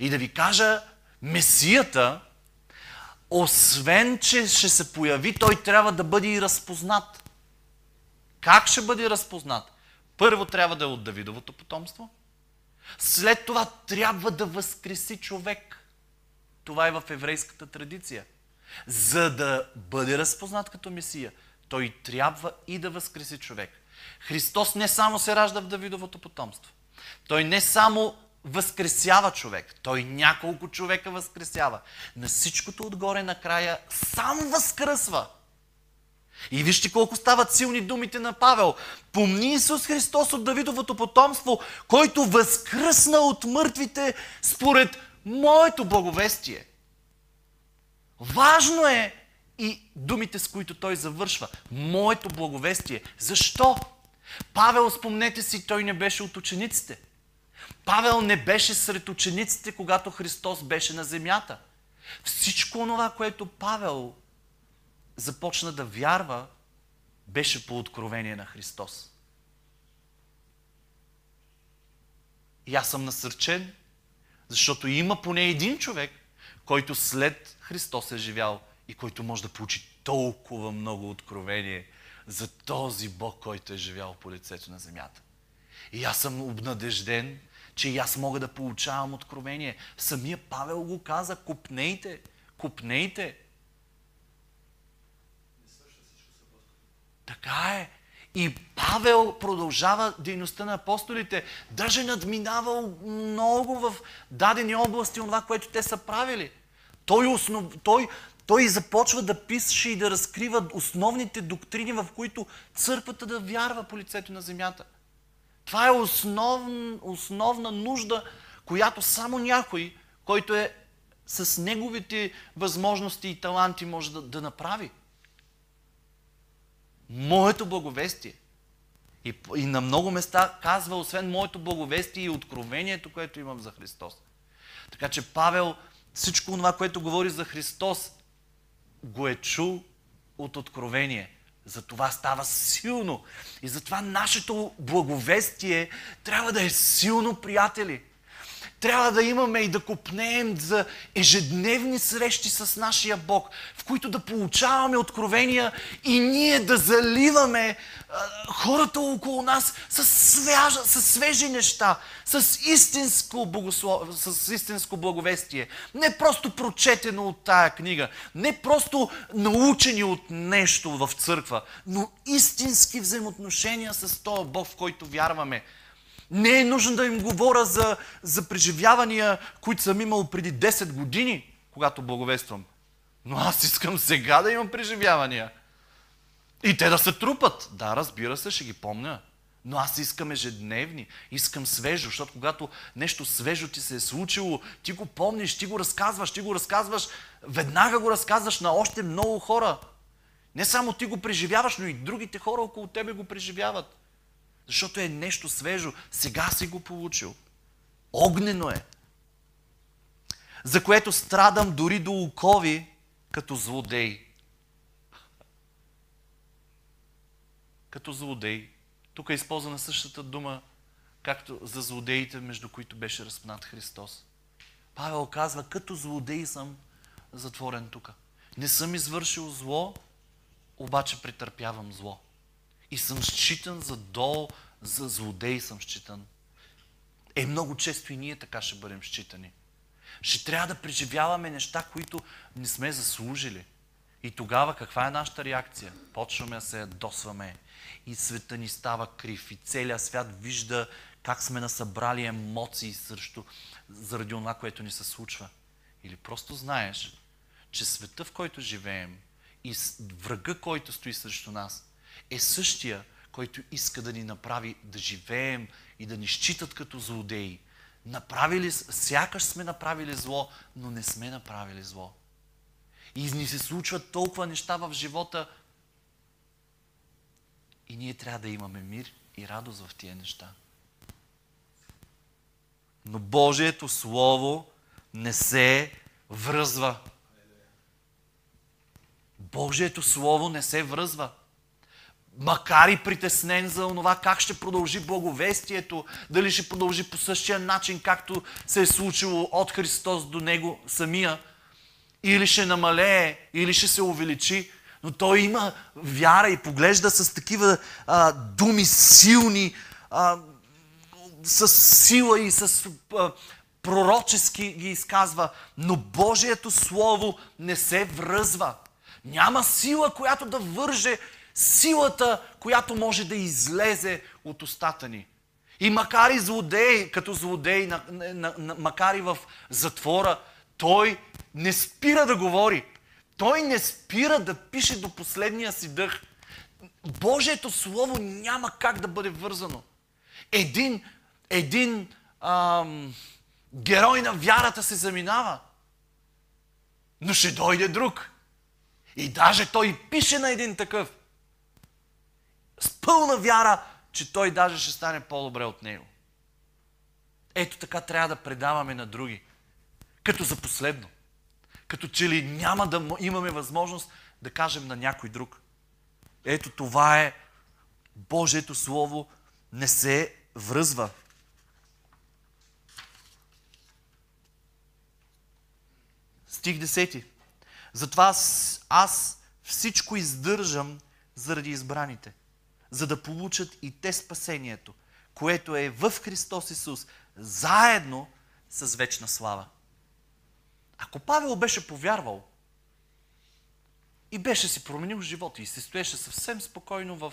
И да ви кажа, Месията, освен, че ще се появи, той трябва да бъде и разпознат. Как ще бъде разпознат? Първо трябва да е от Давидовото потомство. След това трябва да възкреси човек. Това е в еврейската традиция. За да бъде разпознат като Месия, той трябва и да възкреси човек. Христос не само се ражда в Давидовото потомство. Той не само възкресява човек. Той няколко човека възкресява. На всичкото отгоре накрая сам възкръсва. И вижте колко стават силни думите на Павел. Помни Исус Христос от Давидовото потомство, който възкръсна от мъртвите според моето благовестие. Важно е и думите, с които той завършва. Моето благовестие. Защо? Павел, спомнете си, той не беше от учениците. Павел не беше сред учениците, когато Христос беше на земята. Всичко това, което Павел започна да вярва, беше по откровение на Христос. И аз съм насърчен, защото има поне един човек, който след Христос е живял и който може да получи толкова много откровение за този Бог, който е живял по лицето на земята. И аз съм обнадежден, че и аз мога да получавам откровение. Самия Павел го каза, купнейте, купнейте. Така е. И Павел продължава дейността на апостолите. Даже надминавал много в дадени области това, което те са правили. Той, основ... той, той започва да пише и да разкрива основните доктрини, в които църквата да вярва по лицето на земята. Това е основ... основна нужда, която само някой, който е с неговите възможности и таланти може да, да направи. Моето благовестие. И, и на много места казва, освен моето благовестие и откровението, което имам за Христос. Така че Павел всичко това, което говори за Христос, го е чул от откровение. Затова става силно. И затова нашето благовестие трябва да е силно, приятели трябва да имаме и да копнеем за ежедневни срещи с нашия Бог, в които да получаваме откровения и ние да заливаме хората около нас с, свежа, с свежи неща, с истинско, богослов... с истинско благовестие. Не просто прочетено от тая книга, не просто научени от нещо в църква, но истински взаимоотношения с този Бог, в който вярваме. Не е нужно да им говоря за, за преживявания, които съм имал преди 10 години, когато благовествам. Но аз искам сега да имам преживявания. И те да се трупат. Да, разбира се, ще ги помня. Но аз искам ежедневни, искам свежо, защото когато нещо свежо ти се е случило, ти го помниш, ти го разказваш, ти го разказваш, веднага го разказваш на още много хора. Не само ти го преживяваш, но и другите хора около тебе го преживяват. Защото е нещо свежо. Сега си го получил. Огнено е. За което страдам дори до окови като злодей. Като злодей. Тук е използвана същата дума, както за злодеите, между които беше разпнат Христос. Павел казва, като злодей съм затворен тук. Не съм извършил зло, обаче претърпявам зло и съм считан за долу, за злодей съм считан. Е, много често и ние така ще бъдем считани. Ще трябва да преживяваме неща, които не сме заслужили. И тогава каква е нашата реакция? Почваме да се ядосваме. И света ни става крив. И целият свят вижда как сме насъбрали емоции срещу, заради това, което ни се случва. Или просто знаеш, че света, в който живеем и врага, който стои срещу нас, е същия, който иска да ни направи да живеем и да ни считат като злодеи. Направили, сякаш сме направили зло, но не сме направили зло. И ни се случват толкова неща в живота. И ние трябва да имаме мир и радост в тия неща. Но Божието Слово не се връзва. Божието Слово не се връзва макар и притеснен за това как ще продължи благовестието, дали ще продължи по същия начин, както се е случило от Христос до Него самия, или ще намалее, или ще се увеличи, но той има вяра и поглежда с такива а, думи силни, а, с сила и с а, пророчески ги изказва, но Божието Слово не се връзва. Няма сила, която да върже силата, която може да излезе от устата ни. И макар и злодей, като злодей, на, на, на, макар и в затвора, той не спира да говори. Той не спира да пише до последния си дъх. Божието Слово няма как да бъде вързано. Един, един ам, герой на вярата се заминава. Но ще дойде друг. И даже той пише на един такъв с пълна вяра, че той даже ще стане по-добре от него. Ето така трябва да предаваме на други. Като за последно. Като че ли няма да имаме възможност да кажем на някой друг. Ето това е Божието Слово не се връзва. Стих 10. Затова аз, аз всичко издържам заради избраните – за да получат и те спасението, което е в Христос Исус, заедно с вечна слава. Ако Павел беше повярвал и беше си променил живота и се стоеше съвсем спокойно в,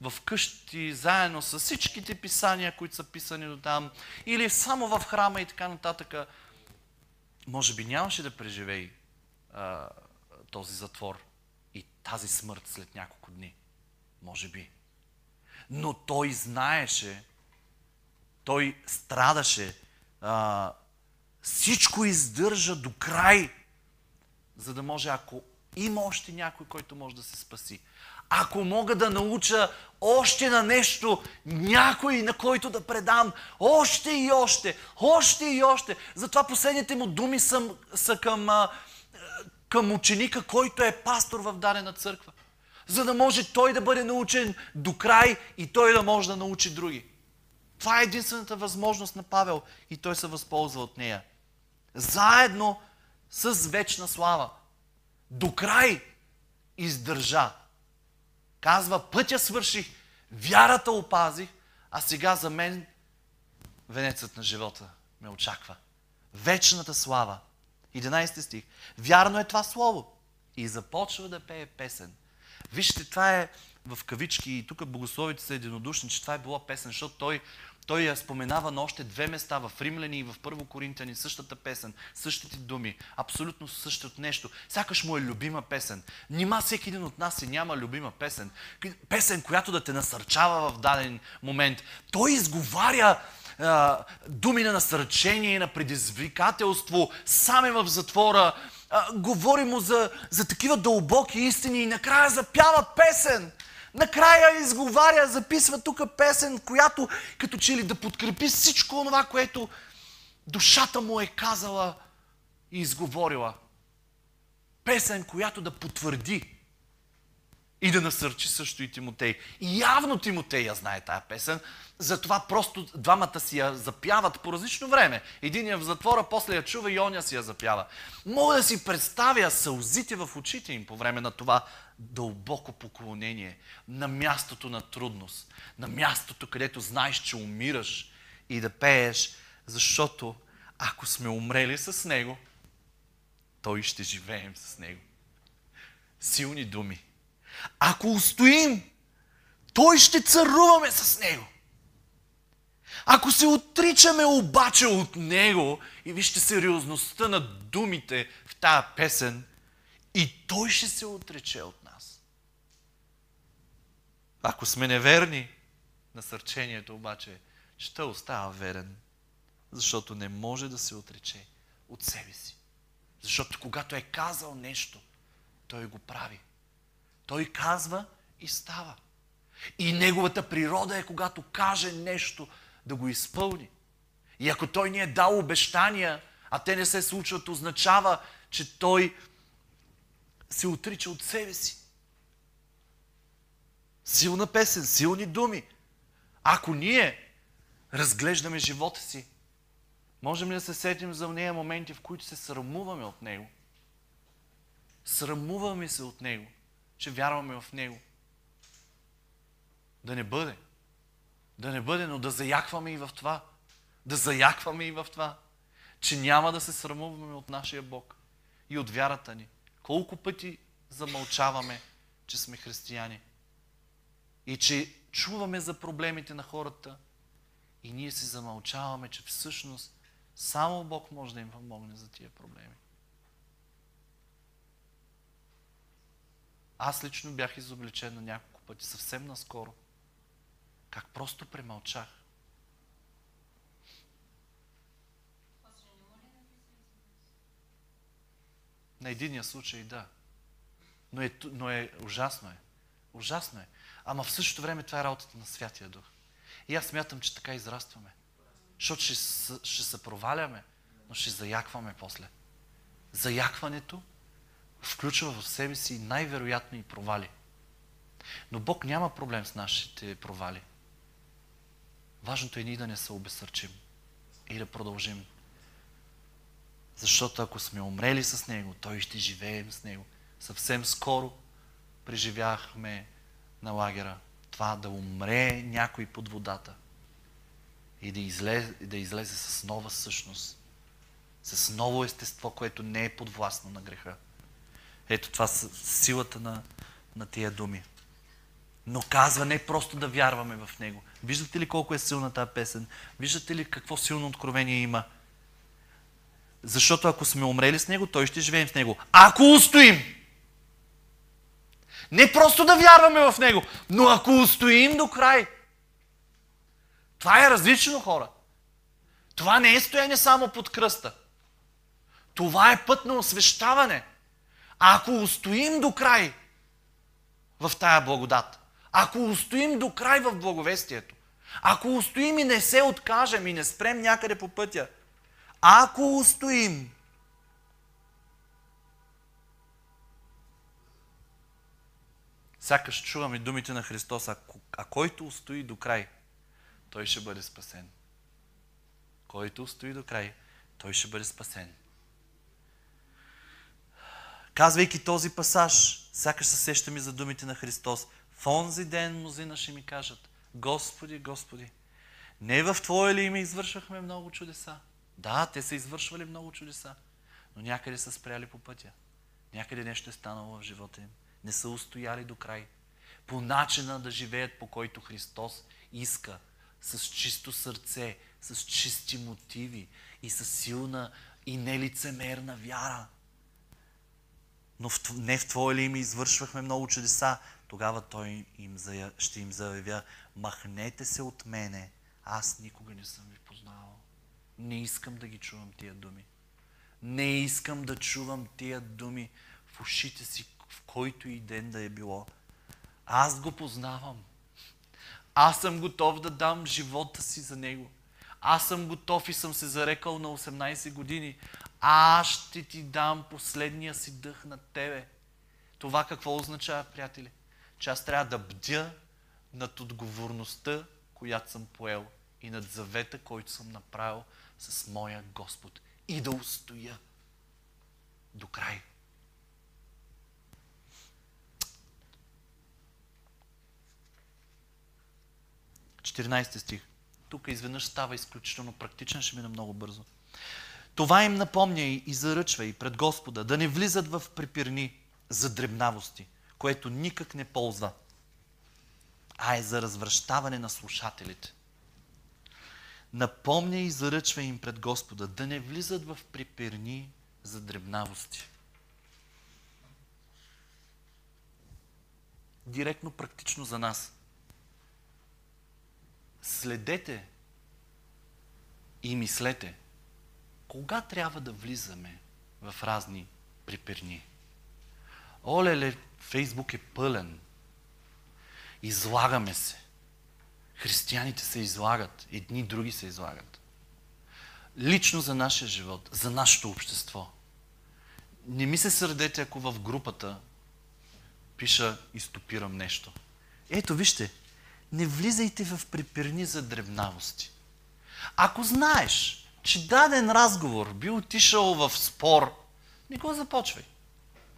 в къщи, заедно с всичките писания, които са писани до там, или само в храма и така нататък, може би нямаше да преживее а, този затвор и тази смърт след няколко дни. Може би. Но той знаеше, той страдаше а, Всичко издържа до край, за да може, ако има още някой, който може да се спаси. Ако мога да науча още на нещо, някой на който да предам, още и още, още и още. Затова последните му думи са, са към, към ученика, който е пастор в дадена църква. За да може той да бъде научен до край и той да може да научи други. Това е единствената възможност на Павел и той се възползва от нея. Заедно с вечна слава. До край издържа. Казва, пътя свърших, вярата опазих, а сега за мен венецът на живота ме очаква. Вечната слава. 11 стих. Вярно е това слово. И започва да пее песен. Вижте, това е в кавички и тук богословите са единодушни, че това е била песен, защото той той я споменава на още две места в Римляни и в Първо Коринтияни, същата песен, същите думи, абсолютно същото нещо. Сякаш му е любима песен. Нима всеки един от нас си няма любима песен. Песен, която да те насърчава в даден момент. Той изговаря думи на насърчение, на предизвикателство, сам е в затвора, а, говори му за, за такива дълбоки истини и накрая запява песен. Накрая изговаря, записва тук песен, която като че ли да подкрепи всичко това, което душата му е казала и изговорила. Песен, която да потвърди и да насърчи също и Тимотей. И явно Тимотей я знае тая песен, затова просто двамата си я запяват по различно време. Един е в затвора, после я чува и оня си я запява. Мога да си представя сълзите в очите им по време на това дълбоко поклонение, на мястото на трудност, на мястото, където знаеш, че умираш и да пееш, защото ако сме умрели с Него, той ще живеем с Него. Силни думи. Ако устоим, той ще царуваме с Него. Ако се отричаме обаче от Него, и вижте сериозността на думите в тая песен, и Той ще се отрече от нас. Ако сме неверни, насърчението обаче ще остава верен, защото не може да се отрече от себе си. Защото когато е казал нещо, той го прави. Той казва и става. И неговата природа е, когато каже нещо, да го изпълни. И ако той ни е дал обещания, а те не се случват, означава, че той се отрича от себе си. Силна песен, силни думи. Ако ние разглеждаме живота си, можем ли да се сетим за нея моменти, в които се срамуваме от Него? Срамуваме се от Него, че вярваме в Него. Да не бъде. Да не бъде, но да заякваме и в това. Да заякваме и в това, че няма да се срамуваме от нашия Бог и от вярата ни. Колко пъти замълчаваме, че сме християни и че чуваме за проблемите на хората и ние си замълчаваме, че всъщност само Бог може да им помогне за тия проблеми. Аз лично бях изобличен на няколко пъти, съвсем наскоро – как просто премълчах. На единия случай да. Но е, но е ужасно е. Ужасно е. Ама в същото време това е работата на Святия Дух. И аз смятам, че така израстваме. Защото ще, ще се проваляме, но ще заякваме после. Заякването включва в себе си най-вероятно и провали. Но Бог няма проблем с нашите провали. Важното е ние да не се обесърчим и да продължим. Защото ако сме умрели с Него, Той ще живеем с Него. Съвсем скоро преживяхме на лагера това да умре някой под водата и да излезе, да излезе с нова същност, с ново естество, което не е подвластно на греха. Ето това са силата на, на тия думи. Но казва не просто да вярваме в Него. Виждате ли колко е силна тази песен? Виждате ли какво силно откровение има? Защото ако сме умрели с Него, Той ще живеем с Него. Ако устоим! Не просто да вярваме в Него, но ако устоим до край. Това е различно, хора. Това не е стояние само под кръста. Това е път на освещаване. Ако устоим до край в тая благодат, ако устоим до край в благовестието, ако устоим и не се откажем и не спрем някъде по пътя, ако устоим, сякаш чуваме думите на Христос, а, а който устои до край, той ще бъде спасен. Който устои до край, той ще бъде спасен. Казвайки този пасаж, сякаш се сещаме за думите на Христос. В онзи ден мнозина ще ми кажат, Господи, Господи, не в Твое ли име извършвахме много чудеса? Да, те са извършвали много чудеса, но някъде са спряли по пътя. Някъде нещо е станало в живота им. Не са устояли до край. По начина да живеят, по който Христос иска. С чисто сърце, с чисти мотиви и с силна и нелицемерна вяра. Но в, не в Твое ли име извършвахме много чудеса, тогава Той им, ще им заявя, махнете се от мене, аз никога не съм ви познавал. Не искам да ги чувам тия думи. Не искам да чувам тия думи в ушите си, в който и ден да е било. Аз го познавам. Аз съм готов да дам живота си за него. Аз съм готов и съм се зарекал на 18 години. Аз ще ти дам последния си дъх на тебе. Това какво означава, приятели? Че аз трябва да бдя над отговорността, която съм поел и над завета, който съм направил с моя Господ и да устоя до край. Четиринайсти стих. Тук изведнъж става изключително практичен, ще мина много бързо. Това им напомня и заръчва и пред Господа да не влизат в препирни за дребнавости, което никак не ползва, а е за развръщаване на слушателите. Напомня и заръчва им пред Господа да не влизат в препирни за дребнавости. Директно практично за нас. Следете и мислете – кога трябва да влизаме в разни приперни? Оле-ле, Фейсбук е пълен. Излагаме се. Християните се излагат, едни други се излагат. Лично за нашия живот, за нашето общество. Не ми се сърдете, ако в групата пиша и стопирам нещо. Ето, вижте, не влизайте в припирни за дребнавости. Ако знаеш, че даден разговор би отишъл в спор, не го започвай.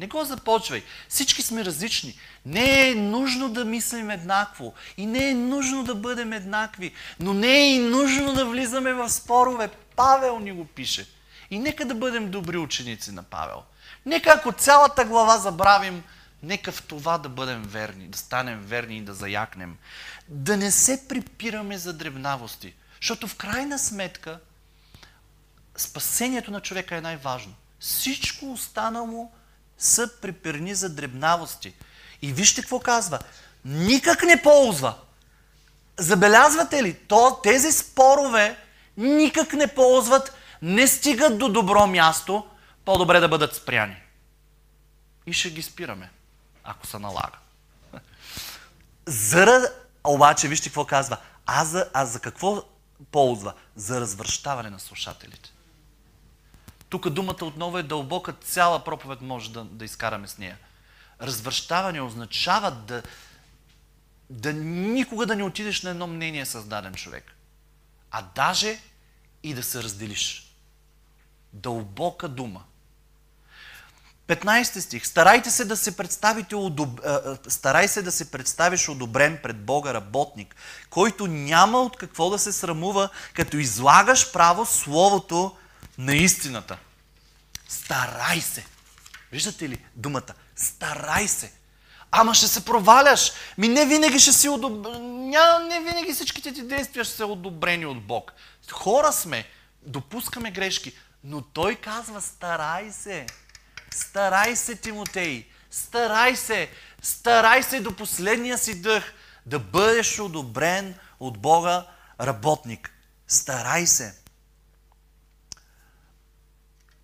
Не го започвай. Всички сме различни. Не е нужно да мислим еднакво. И не е нужно да бъдем еднакви. Но не е и нужно да влизаме в спорове. Павел ни го пише. И нека да бъдем добри ученици на Павел. Нека ако цялата глава забравим, нека в това да бъдем верни, да станем верни и да заякнем. Да не се припираме за дребнавости. Защото в крайна сметка спасението на човека е най-важно. Всичко останало са приперни за дребнавости. И вижте какво казва. Никак не ползва. Забелязвате ли? То, тези спорове никак не ползват, не стигат до добро място, по-добре да бъдат спряни. И ще ги спираме, ако се налага. Зара, обаче, вижте какво казва. А за, а за какво ползва? За развръщаване на слушателите. Тук думата отново е дълбока, цяла проповед може да, да изкараме с нея. Развръщаване означава да, да никога да не отидеш на едно мнение с даден човек, а даже и да се разделиш. Дълбока дума. 15 стих. Старайте се да се представите удоб... Старай се да се представиш одобрен пред Бога работник, който няма от какво да се срамува, като излагаш право Словото на истината. Старай се. Виждате ли думата? Старай се. Ама ще се проваляш. Ми не винаги ще си одобрен. Не винаги всичките ти действия ще са одобрени от Бог. Хора сме. Допускаме грешки. Но той казва, старай се. Старай се, Тимотей. Старай се. Старай се до последния си дъх да бъдеш одобрен от Бога работник. Старай се.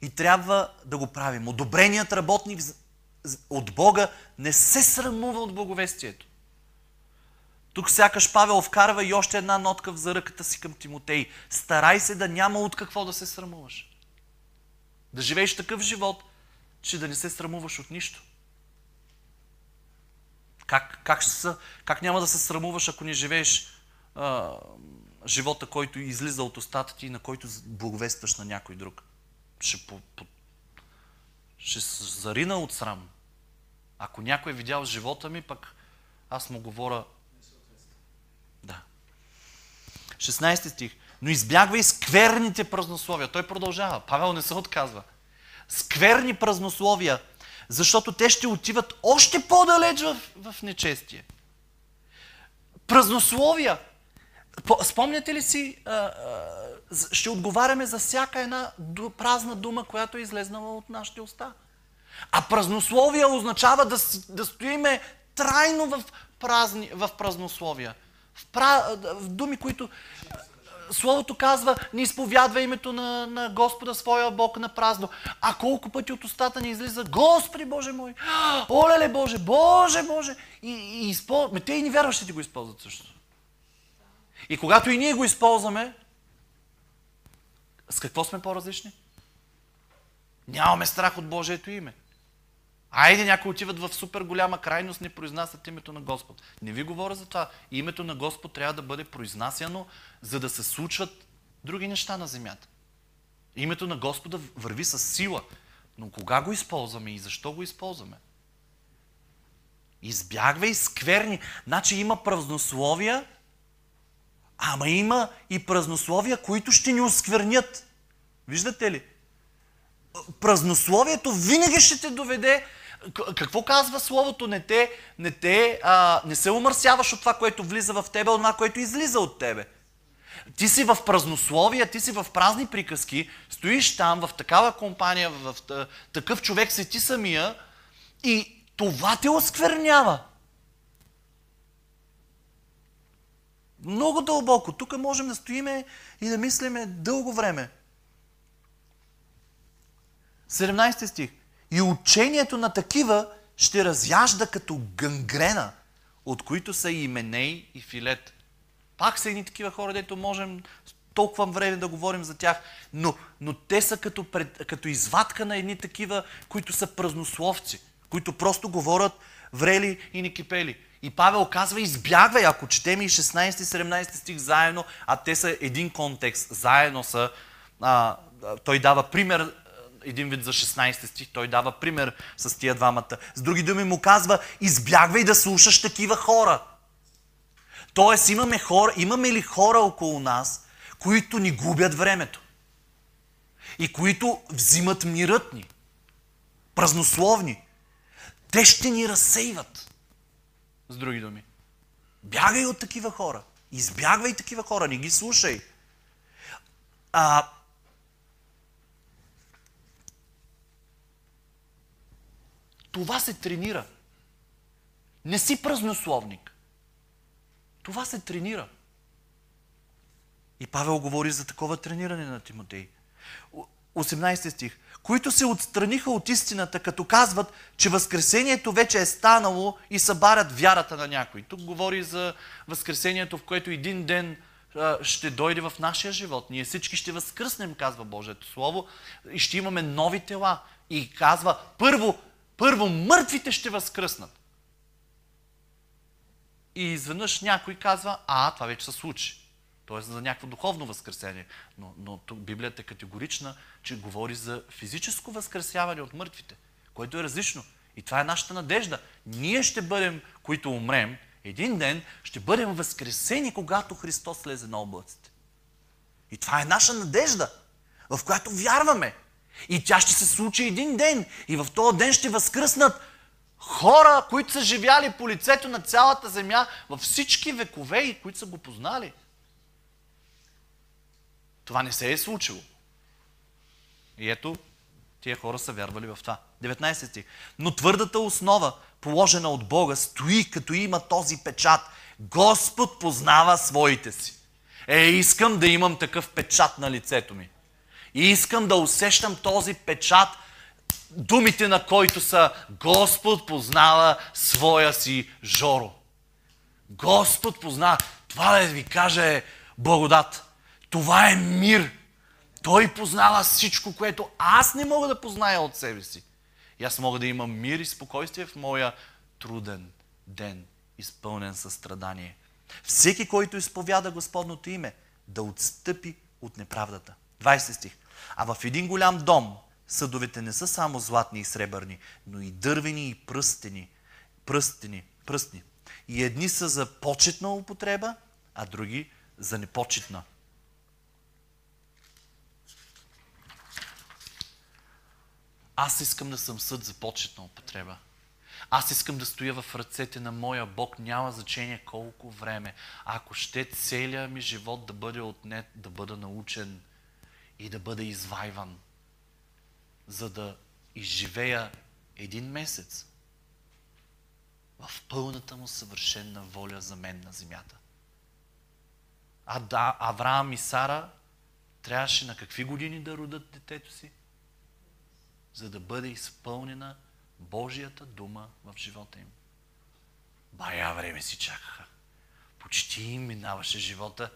И трябва да го правим. Одобреният работник от Бога не се срамува от благовестието. Тук сякаш Павел вкарва и още една нотка в заръката си към Тимотей. Старай се да няма от какво да се срамуваш. Да живееш такъв живот, че да не се срамуваш от нищо. Как, как, са, как няма да се срамуваш, ако не живееш а, живота, който излиза от устата ти и на който благовестваш на някой друг? Ще, по, по, ще зарина от срам. Ако някой е видял живота ми, пък аз му говоря... Да. 16 стих. Но избягвай скверните празнословия. Той продължава. Павел не се отказва. Скверни празнословия, защото те ще отиват още по-далеч в, в нечестие. Празнословия. Спомняте ли си, а, ще отговаряме за всяка една празна дума, която е излезнала от нашите уста. А празнословие означава да, да стоиме трайно в, празни, в празнословия. В, пра, в думи, които Словото казва, не изповядва името на, на Господа своя Бог на празно. А колко пъти от устата ни излиза, Господи Боже мой, олеле Боже, Боже Боже. И, и използва, те и ни вярващите го използват също. И когато и ние го използваме, с какво сме по-различни? Нямаме страх от Божието име. Айде, някои отиват в супер голяма крайност, не произнасят името на Господ. Не ви говоря за това. Името на Господ трябва да бъде произнасяно, за да се случват други неща на земята. Името на Господа върви с сила. Но кога го използваме и защо го използваме? Избягвай скверни. Значи има празнословия, ама има и празнословия, които ще ни осквернят. Виждате ли? Празнословието винаги ще те доведе какво казва Словото? Не, те, не, те, а, не се умърсяваш от това, което влиза в тебе, от това, което излиза от тебе. Ти си в празнословия, ти си в празни приказки, стоиш там в такава компания, в такъв човек си ти самия и това те осквернява. Много дълбоко. Тук можем да стоиме и да мислиме дълго време. 17 стих. И учението на такива ще разяжда като гангрена, от които са и Меней и Филет. Пак са едни такива хора, дето можем толкова време да говорим за тях, но, но те са като, пред, като извадка на едни такива, които са празнословци, които просто говорят врели и не кипели. И Павел казва, избягвай, ако четем и 16-17 стих заедно, а те са един контекст, заедно са, а, той дава пример един вид за 16 стих, той дава пример с тия двамата. С други думи му казва, избягвай да слушаш такива хора. Тоест имаме, хора, имаме ли хора около нас, които ни губят времето? И които взимат мирът ни? Празнословни. Те ще ни разсейват. С други думи. Бягай от такива хора. Избягвай такива хора, не ги слушай. А, Това се тренира. Не си празнословник. Това се тренира. И Павел говори за такова трениране на Тимотей. 18 стих. Които се отстраниха от истината, като казват, че Възкресението вече е станало и събарят вярата на някой. Тук говори за Възкресението, в което един ден ще дойде в нашия живот. Ние всички ще възкръснем, казва Божието Слово, и ще имаме нови тела. И казва, първо първо мъртвите ще възкръснат. И изведнъж някой казва, а, това вече се случи. Тоест за някакво духовно възкресение. Но, но тук Библията е категорична, че говори за физическо възкресяване от мъртвите, което е различно. И това е нашата надежда. Ние ще бъдем, които умрем, един ден ще бъдем възкресени, когато Христос слезе на облаците. И това е наша надежда, в която вярваме. И тя ще се случи един ден. И в този ден ще възкръснат хора, които са живяли по лицето на цялата земя във всички векове и които са го познали. Това не се е случило. И ето, тия хора са вярвали в това. 19 стих. Но твърдата основа, положена от Бога, стои като има този печат. Господ познава своите си. Е, искам да имам такъв печат на лицето ми. И искам да усещам този печат, думите на който са Господ познава своя си Жоро. Господ познава. Това да ви кажа благодат. Това е мир. Той познава всичко, което аз не мога да позная от себе си. И аз мога да имам мир и спокойствие в моя труден ден, изпълнен със страдание. Всеки, който изповяда Господното име, да отстъпи от неправдата. 20 стих. А в един голям дом съдовете не са само златни и сребърни, но и дървени и пръстени, пръстени, пръстни. И едни са за почетна употреба, а други за непочетна. Аз искам да съм съд за почетна употреба. Аз искам да стоя в ръцете на моя Бог, няма значение колко време. Ако ще целият ми живот да бъде отнет, да бъда научен и да бъда извайван, за да изживея един месец в пълната му съвършена воля за мен на земята. А да, Авраам и Сара трябваше на какви години да родат детето си? За да бъде изпълнена Божията дума в живота им. Бая време си чакаха. Почти им минаваше живота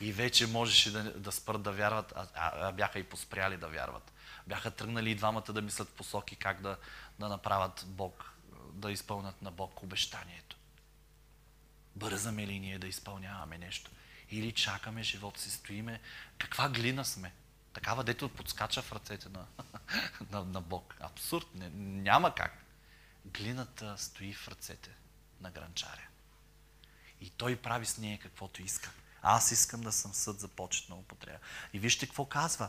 и вече можеше да, да спрат да вярват, а, а, а бяха и поспряли да вярват. Бяха тръгнали и двамата да мислят в посоки как да, да направят Бог, да изпълнят на Бог обещанието. Бързаме ли ние да изпълняваме нещо? Или чакаме живот си, стоиме. Каква глина сме? Такава, дето подскача в ръцете на, на, на Бог. Абсурд. Не, няма как. Глината стои в ръцете на гранчаря. И той прави с нея каквото иска. Аз искам да съм съд за почетна употреба. И вижте какво казва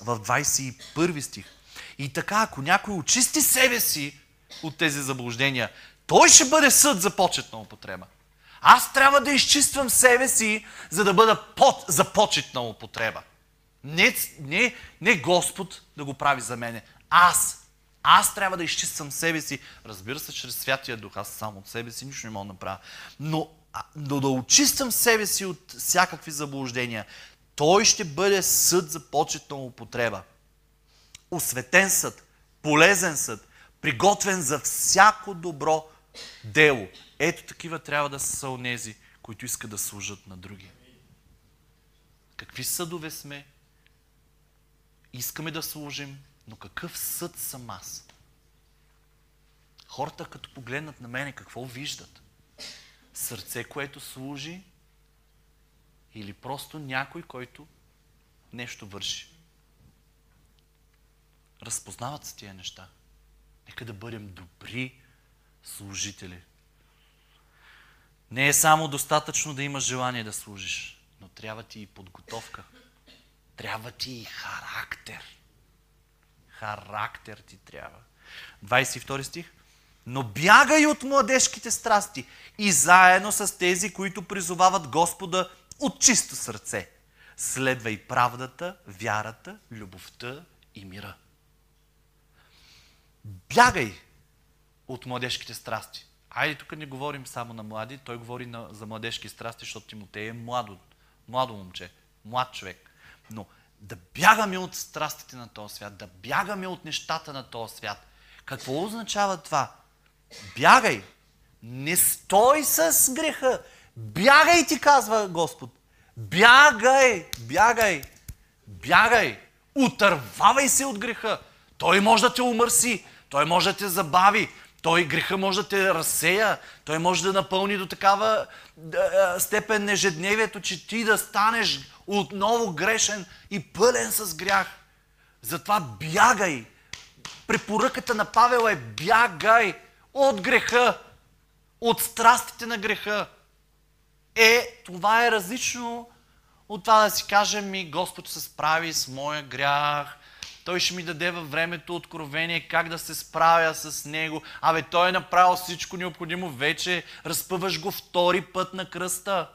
в 21 стих. И така, ако някой очисти себе си от тези заблуждения, той ще бъде съд за почетна употреба. Аз трябва да изчиствам себе си, за да бъда под, за почетна употреба. Не, не, не Господ да го прави за мене. Аз. Аз трябва да изчиствам себе си. Разбира се, чрез Святия Дух. Аз сам от себе си нищо не мога да направя. Но, но да очиствам себе си от всякакви заблуждения. Той ще бъде съд за почетна употреба. Осветен съд, полезен съд, приготвен за всяко добро дело. Ето такива трябва да са онези, които искат да служат на други. Какви съдове сме? Искаме да служим, но какъв съд съм аз? Хората, като погледнат на мене, какво виждат? Сърце, което служи или просто някой, който нещо върши. Разпознават се тия неща. Нека да бъдем добри служители. Не е само достатъчно да имаш желание да служиш, но трябва ти и подготовка. Трябва ти и характер. Характер ти трябва. 22 стих. Но бягай от младежките страсти и заедно с тези, които призовават Господа от чисто сърце. Следвай правдата, вярата, любовта и мира. Бягай от младежките страсти. Айде, тук не говорим само на млади, той говори на, за младежки страсти, защото Тимотей е младо, младо момче, млад човек. Но да бягаме от страстите на този свят, да бягаме от нещата на този свят. Какво означава това? Бягай! Не стой с греха! Бягай, ти казва Господ. Бягай, бягай, бягай. Утървавай се от греха. Той може да те умърси, той може да те забави, той греха може да те разсея, той може да напълни до такава степен ежедневието, че ти да станеш отново грешен и пълен с грях. Затова бягай. Препоръката на Павел е бягай от греха, от страстите на греха. Е, това е различно от това да си кажем ми Господ се справи с моя грях, той ще ми даде във времето откровение как да се справя с него. Абе, той е направил всичко необходимо, вече разпъваш го втори път на кръста.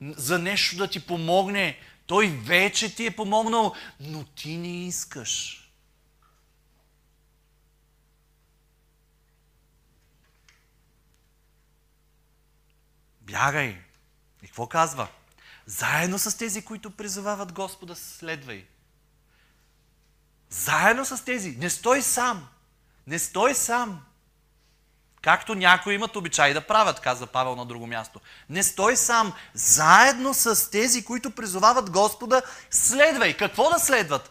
За нещо да ти помогне. Той вече ти е помогнал, но ти не искаш. Бягай. И какво казва? Заедно с тези, които призовават Господа, следвай. Заедно с тези. Не стой сам. Не стой сам. Както някои имат обичай да правят, каза Павел на друго място. Не стой сам. Заедно с тези, които призовават Господа, следвай. Какво да следват?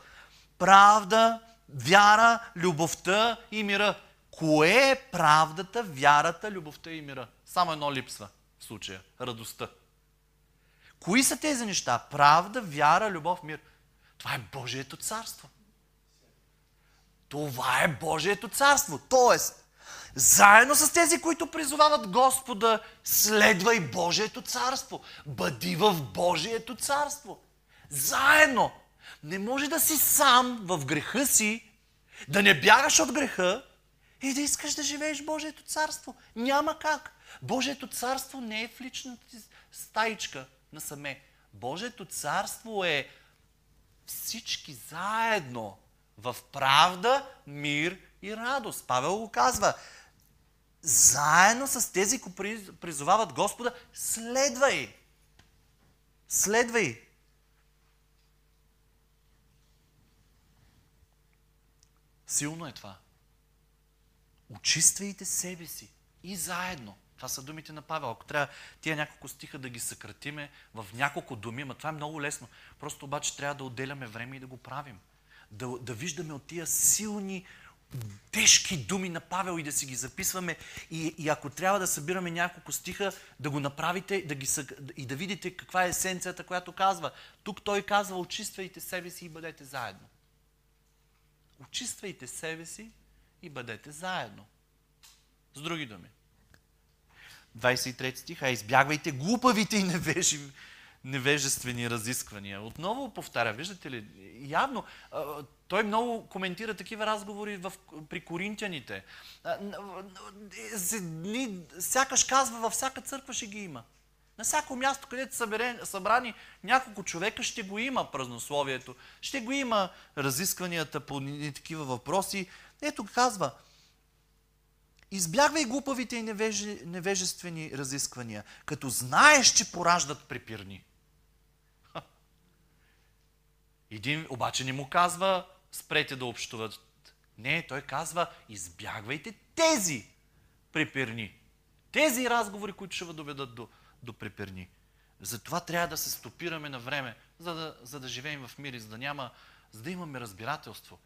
Правда, вяра, любовта и мира. Кое е правдата, вярата, любовта и мира? Само едно липсва в случая. Радостта. Кои са тези неща? Правда, вяра, любов, мир. Това е Божието царство. Това е Божието царство. Тоест, заедно с тези, които призовават Господа, следвай Божието царство. Бъди в Божието царство. Заедно. Не може да си сам в греха си, да не бягаш от греха и да искаш да живееш Божието царство. Няма как. Божието царство не е в личната ти стаичка насаме. Божието царство е всички заедно в правда, мир и радост. Павел го казва. Заедно с тези, които призовават Господа, следвай. Следвай. Силно е това. Очиствайте себе си и заедно. Това са думите на Павел. Ако трябва тия няколко стиха да ги съкратиме в няколко думи, но това е много лесно. Просто обаче трябва да отделяме време и да го правим. Да, да виждаме от тия силни, тежки думи на Павел и да си ги записваме. И, и ако трябва да събираме няколко стиха, да го направите да ги, и да видите каква е есенцията, която казва. Тук той казва, очиствайте себе си и бъдете заедно. Очиствайте себе си и бъдете заедно. С други думи. 23 стих, а избягвайте глупавите и невежи, невежествени разисквания. Отново повтаря, виждате ли, явно той много коментира такива разговори в, при коринтяните. Сякаш казва, във всяка църква ще ги има. На всяко място, където са събрани няколко човека, ще го има празнословието, ще го има разискванията по такива въпроси. Ето казва, Избягвай глупавите и невеже, невежествени разисквания, като знаеш, че пораждат препирни. Един обаче не му казва, спрете да общуват. Не, той казва, избягвайте тези препирни. Тези разговори, които ще ви доведат до, до препирни. Затова трябва да се стопираме на време, за да, за да живеем в мир и за да, няма, за да имаме разбирателство.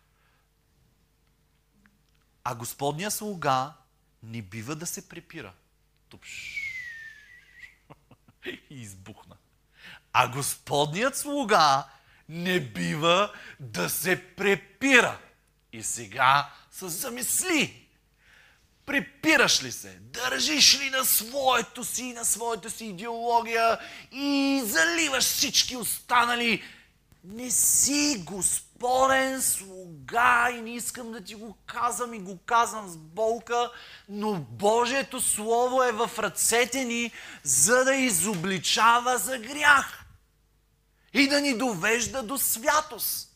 А Господния слуга не бива да се препира. Тупш. Избухна. А Господният слуга не бива да се препира. И сега се замисли. Препираш ли се? Държиш ли на своето си, на своята си идеология и заливаш всички останали? Не си Господен слуга и не искам да ти го казвам и го казвам с болка, но Божието Слово е в ръцете ни, за да изобличава за грях и да ни довежда до святост.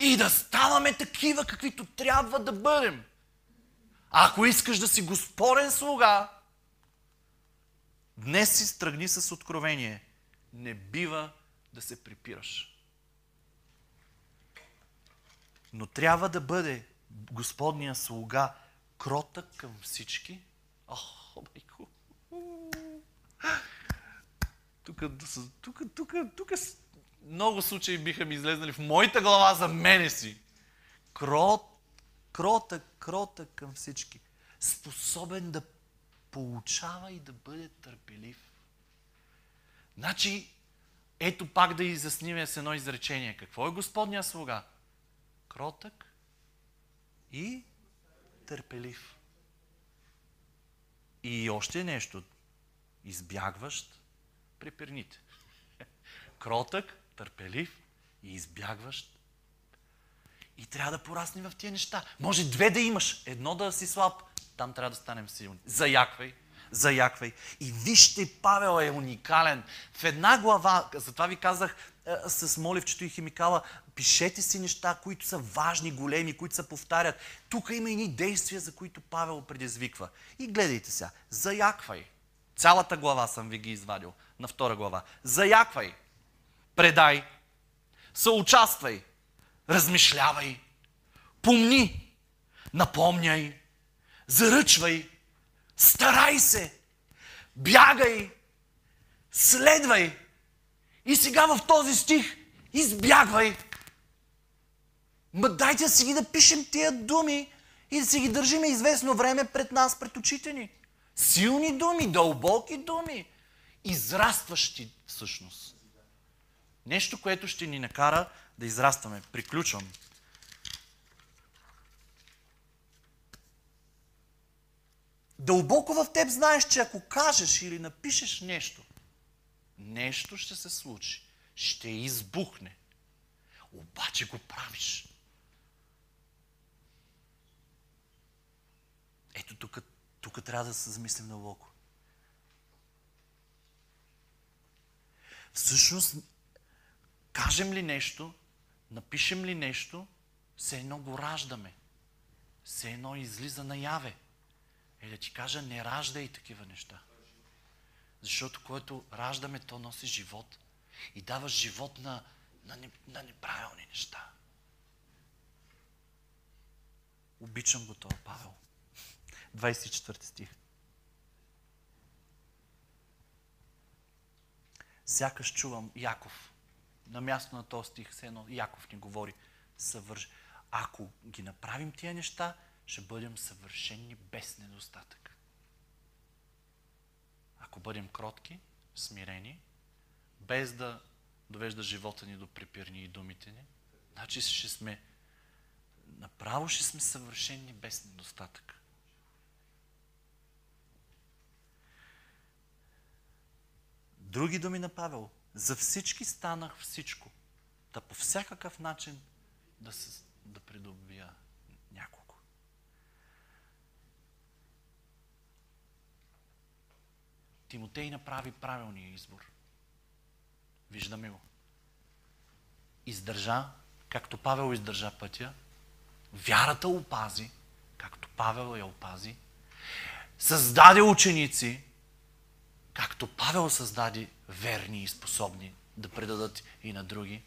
И да ставаме такива, каквито трябва да бъдем. Ако искаш да си Господен слуга, днес си стръгни с откровение. Не бива да се припираш. Но трябва да бъде Господния слуга кротък към всички. Ох, майко. Тук, тук, тук, тук много случаи биха ми излезнали в моята глава за мене си. Крот, кротък, кротък към всички. Способен да получава и да бъде търпелив. Значи, ето пак да изясним с едно изречение. Какво е Господния слуга? кротък и търпелив. И още нещо. Избягващ препирните. Кротък, търпелив и избягващ. И трябва да порасне в тия неща. Може две да имаш. Едно да си слаб. Там трябва да станем силни. Заяквай заяквай. И вижте, Павел е уникален. В една глава, затова ви казах е, с моливчето и химикала, пишете си неща, които са важни, големи, които се повтарят. Тук има и действия, за които Павел предизвиква. И гледайте сега. Заяквай. Цялата глава съм ви ги извадил. На втора глава. Заяквай. Предай. Съучаствай. размишлявай, помни, напомняй, заръчвай, старай се, бягай, следвай. И сега в този стих избягвай. Ма дайте си ги да пишем тия думи и да си ги държиме известно време пред нас, пред очите ни. Силни думи, дълбоки думи, израстващи всъщност. Нещо, което ще ни накара да израстваме. Приключвам. Дълбоко в теб знаеш, че ако кажеш или напишеш нещо, нещо ще се случи. Ще избухне. Обаче го правиш. Ето тук, тук трябва да се замислим дълбоко. Всъщност, кажем ли нещо, напишем ли нещо, все едно го раждаме. Все едно излиза наяве. Е да ти кажа, не раждай такива неща. Защото което раждаме, то носи живот. И дава живот на, на, на неправилни неща. Обичам го това, Павел. 24 стих. Сякаш чувам Яков. На място на този стих, все едно Яков ни говори. Съвърш... Ако ги направим тия неща, ще бъдем съвършени без недостатък. Ако бъдем кротки, смирени, без да довежда живота ни до припирни и думите ни, значи ще сме направо ще сме съвършени без недостатък. Други думи на Павел. За всички станах всичко. Да по всякакъв начин да, се, да придобия няколко. Тимотей направи правилния избор. Виждаме го. Издържа, както Павел издържа пътя. Вярата опази, както Павел я опази. Създаде ученици, както Павел създаде верни и способни да предадат и на други,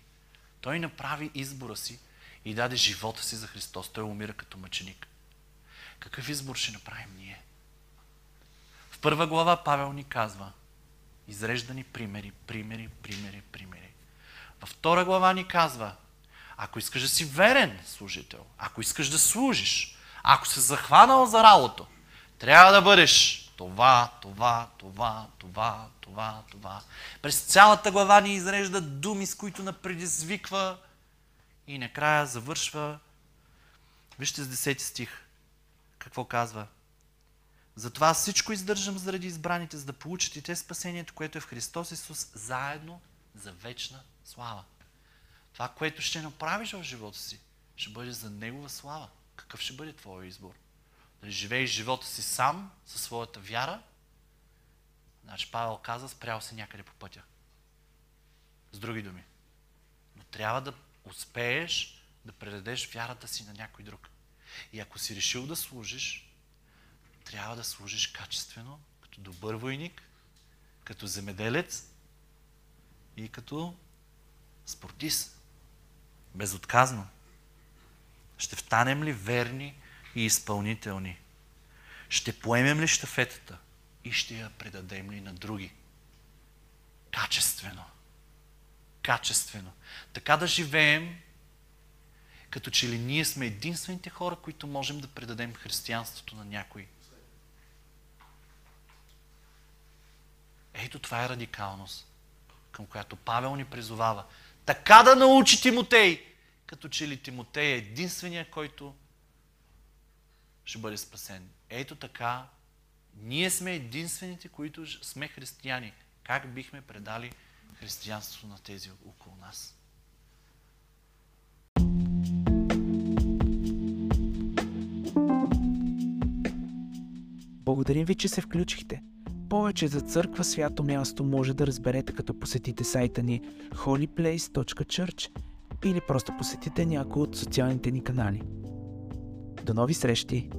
той направи избора си и даде живота си за Христос. Той умира като мъченик. Какъв избор ще направим ние? В първа глава Павел ни казва изреждани примери, примери, примери, примери. Във втора глава ни казва, ако искаш да си верен служител, ако искаш да служиш, ако се захванал за работа, трябва да бъдеш това, това, това, това, това, това. През цялата глава ни изрежда думи, с които напредизвиква и накрая завършва. Вижте с 10 стих. Какво казва? Затова всичко издържам заради избраните, за да получат и те спасението, което е в Христос Исус, заедно за вечна слава. Това, което ще направиш в живота си, ще бъде за Негова слава. Какъв ще бъде твой избор? Живееш живота си сам, със своята вяра, значи Павел каза, спрял се някъде по пътя. С други думи. Но трябва да успееш да предадеш вярата си на някой друг. И ако си решил да служиш, трябва да служиш качествено, като добър войник, като земеделец и като спортист. Безотказно. Ще встанем ли верни и изпълнителни. Ще поемем ли щафетата и ще я предадем ли на други? Качествено. Качествено. Така да живеем, като че ли ние сме единствените хора, които можем да предадем християнството на някой. Ето това е радикалност, към която Павел ни призовава. Така да научи Тимотей, като че ли Тимотей е единствения, който ще бъде спасен. Ето така, ние сме единствените, които сме християни. Как бихме предали християнството на тези около нас? Благодарим ви, че се включихте. Повече за църква свято място може да разберете като посетите сайта ни holyplace.church или просто посетите някой от социалните ни канали. До нови срещи!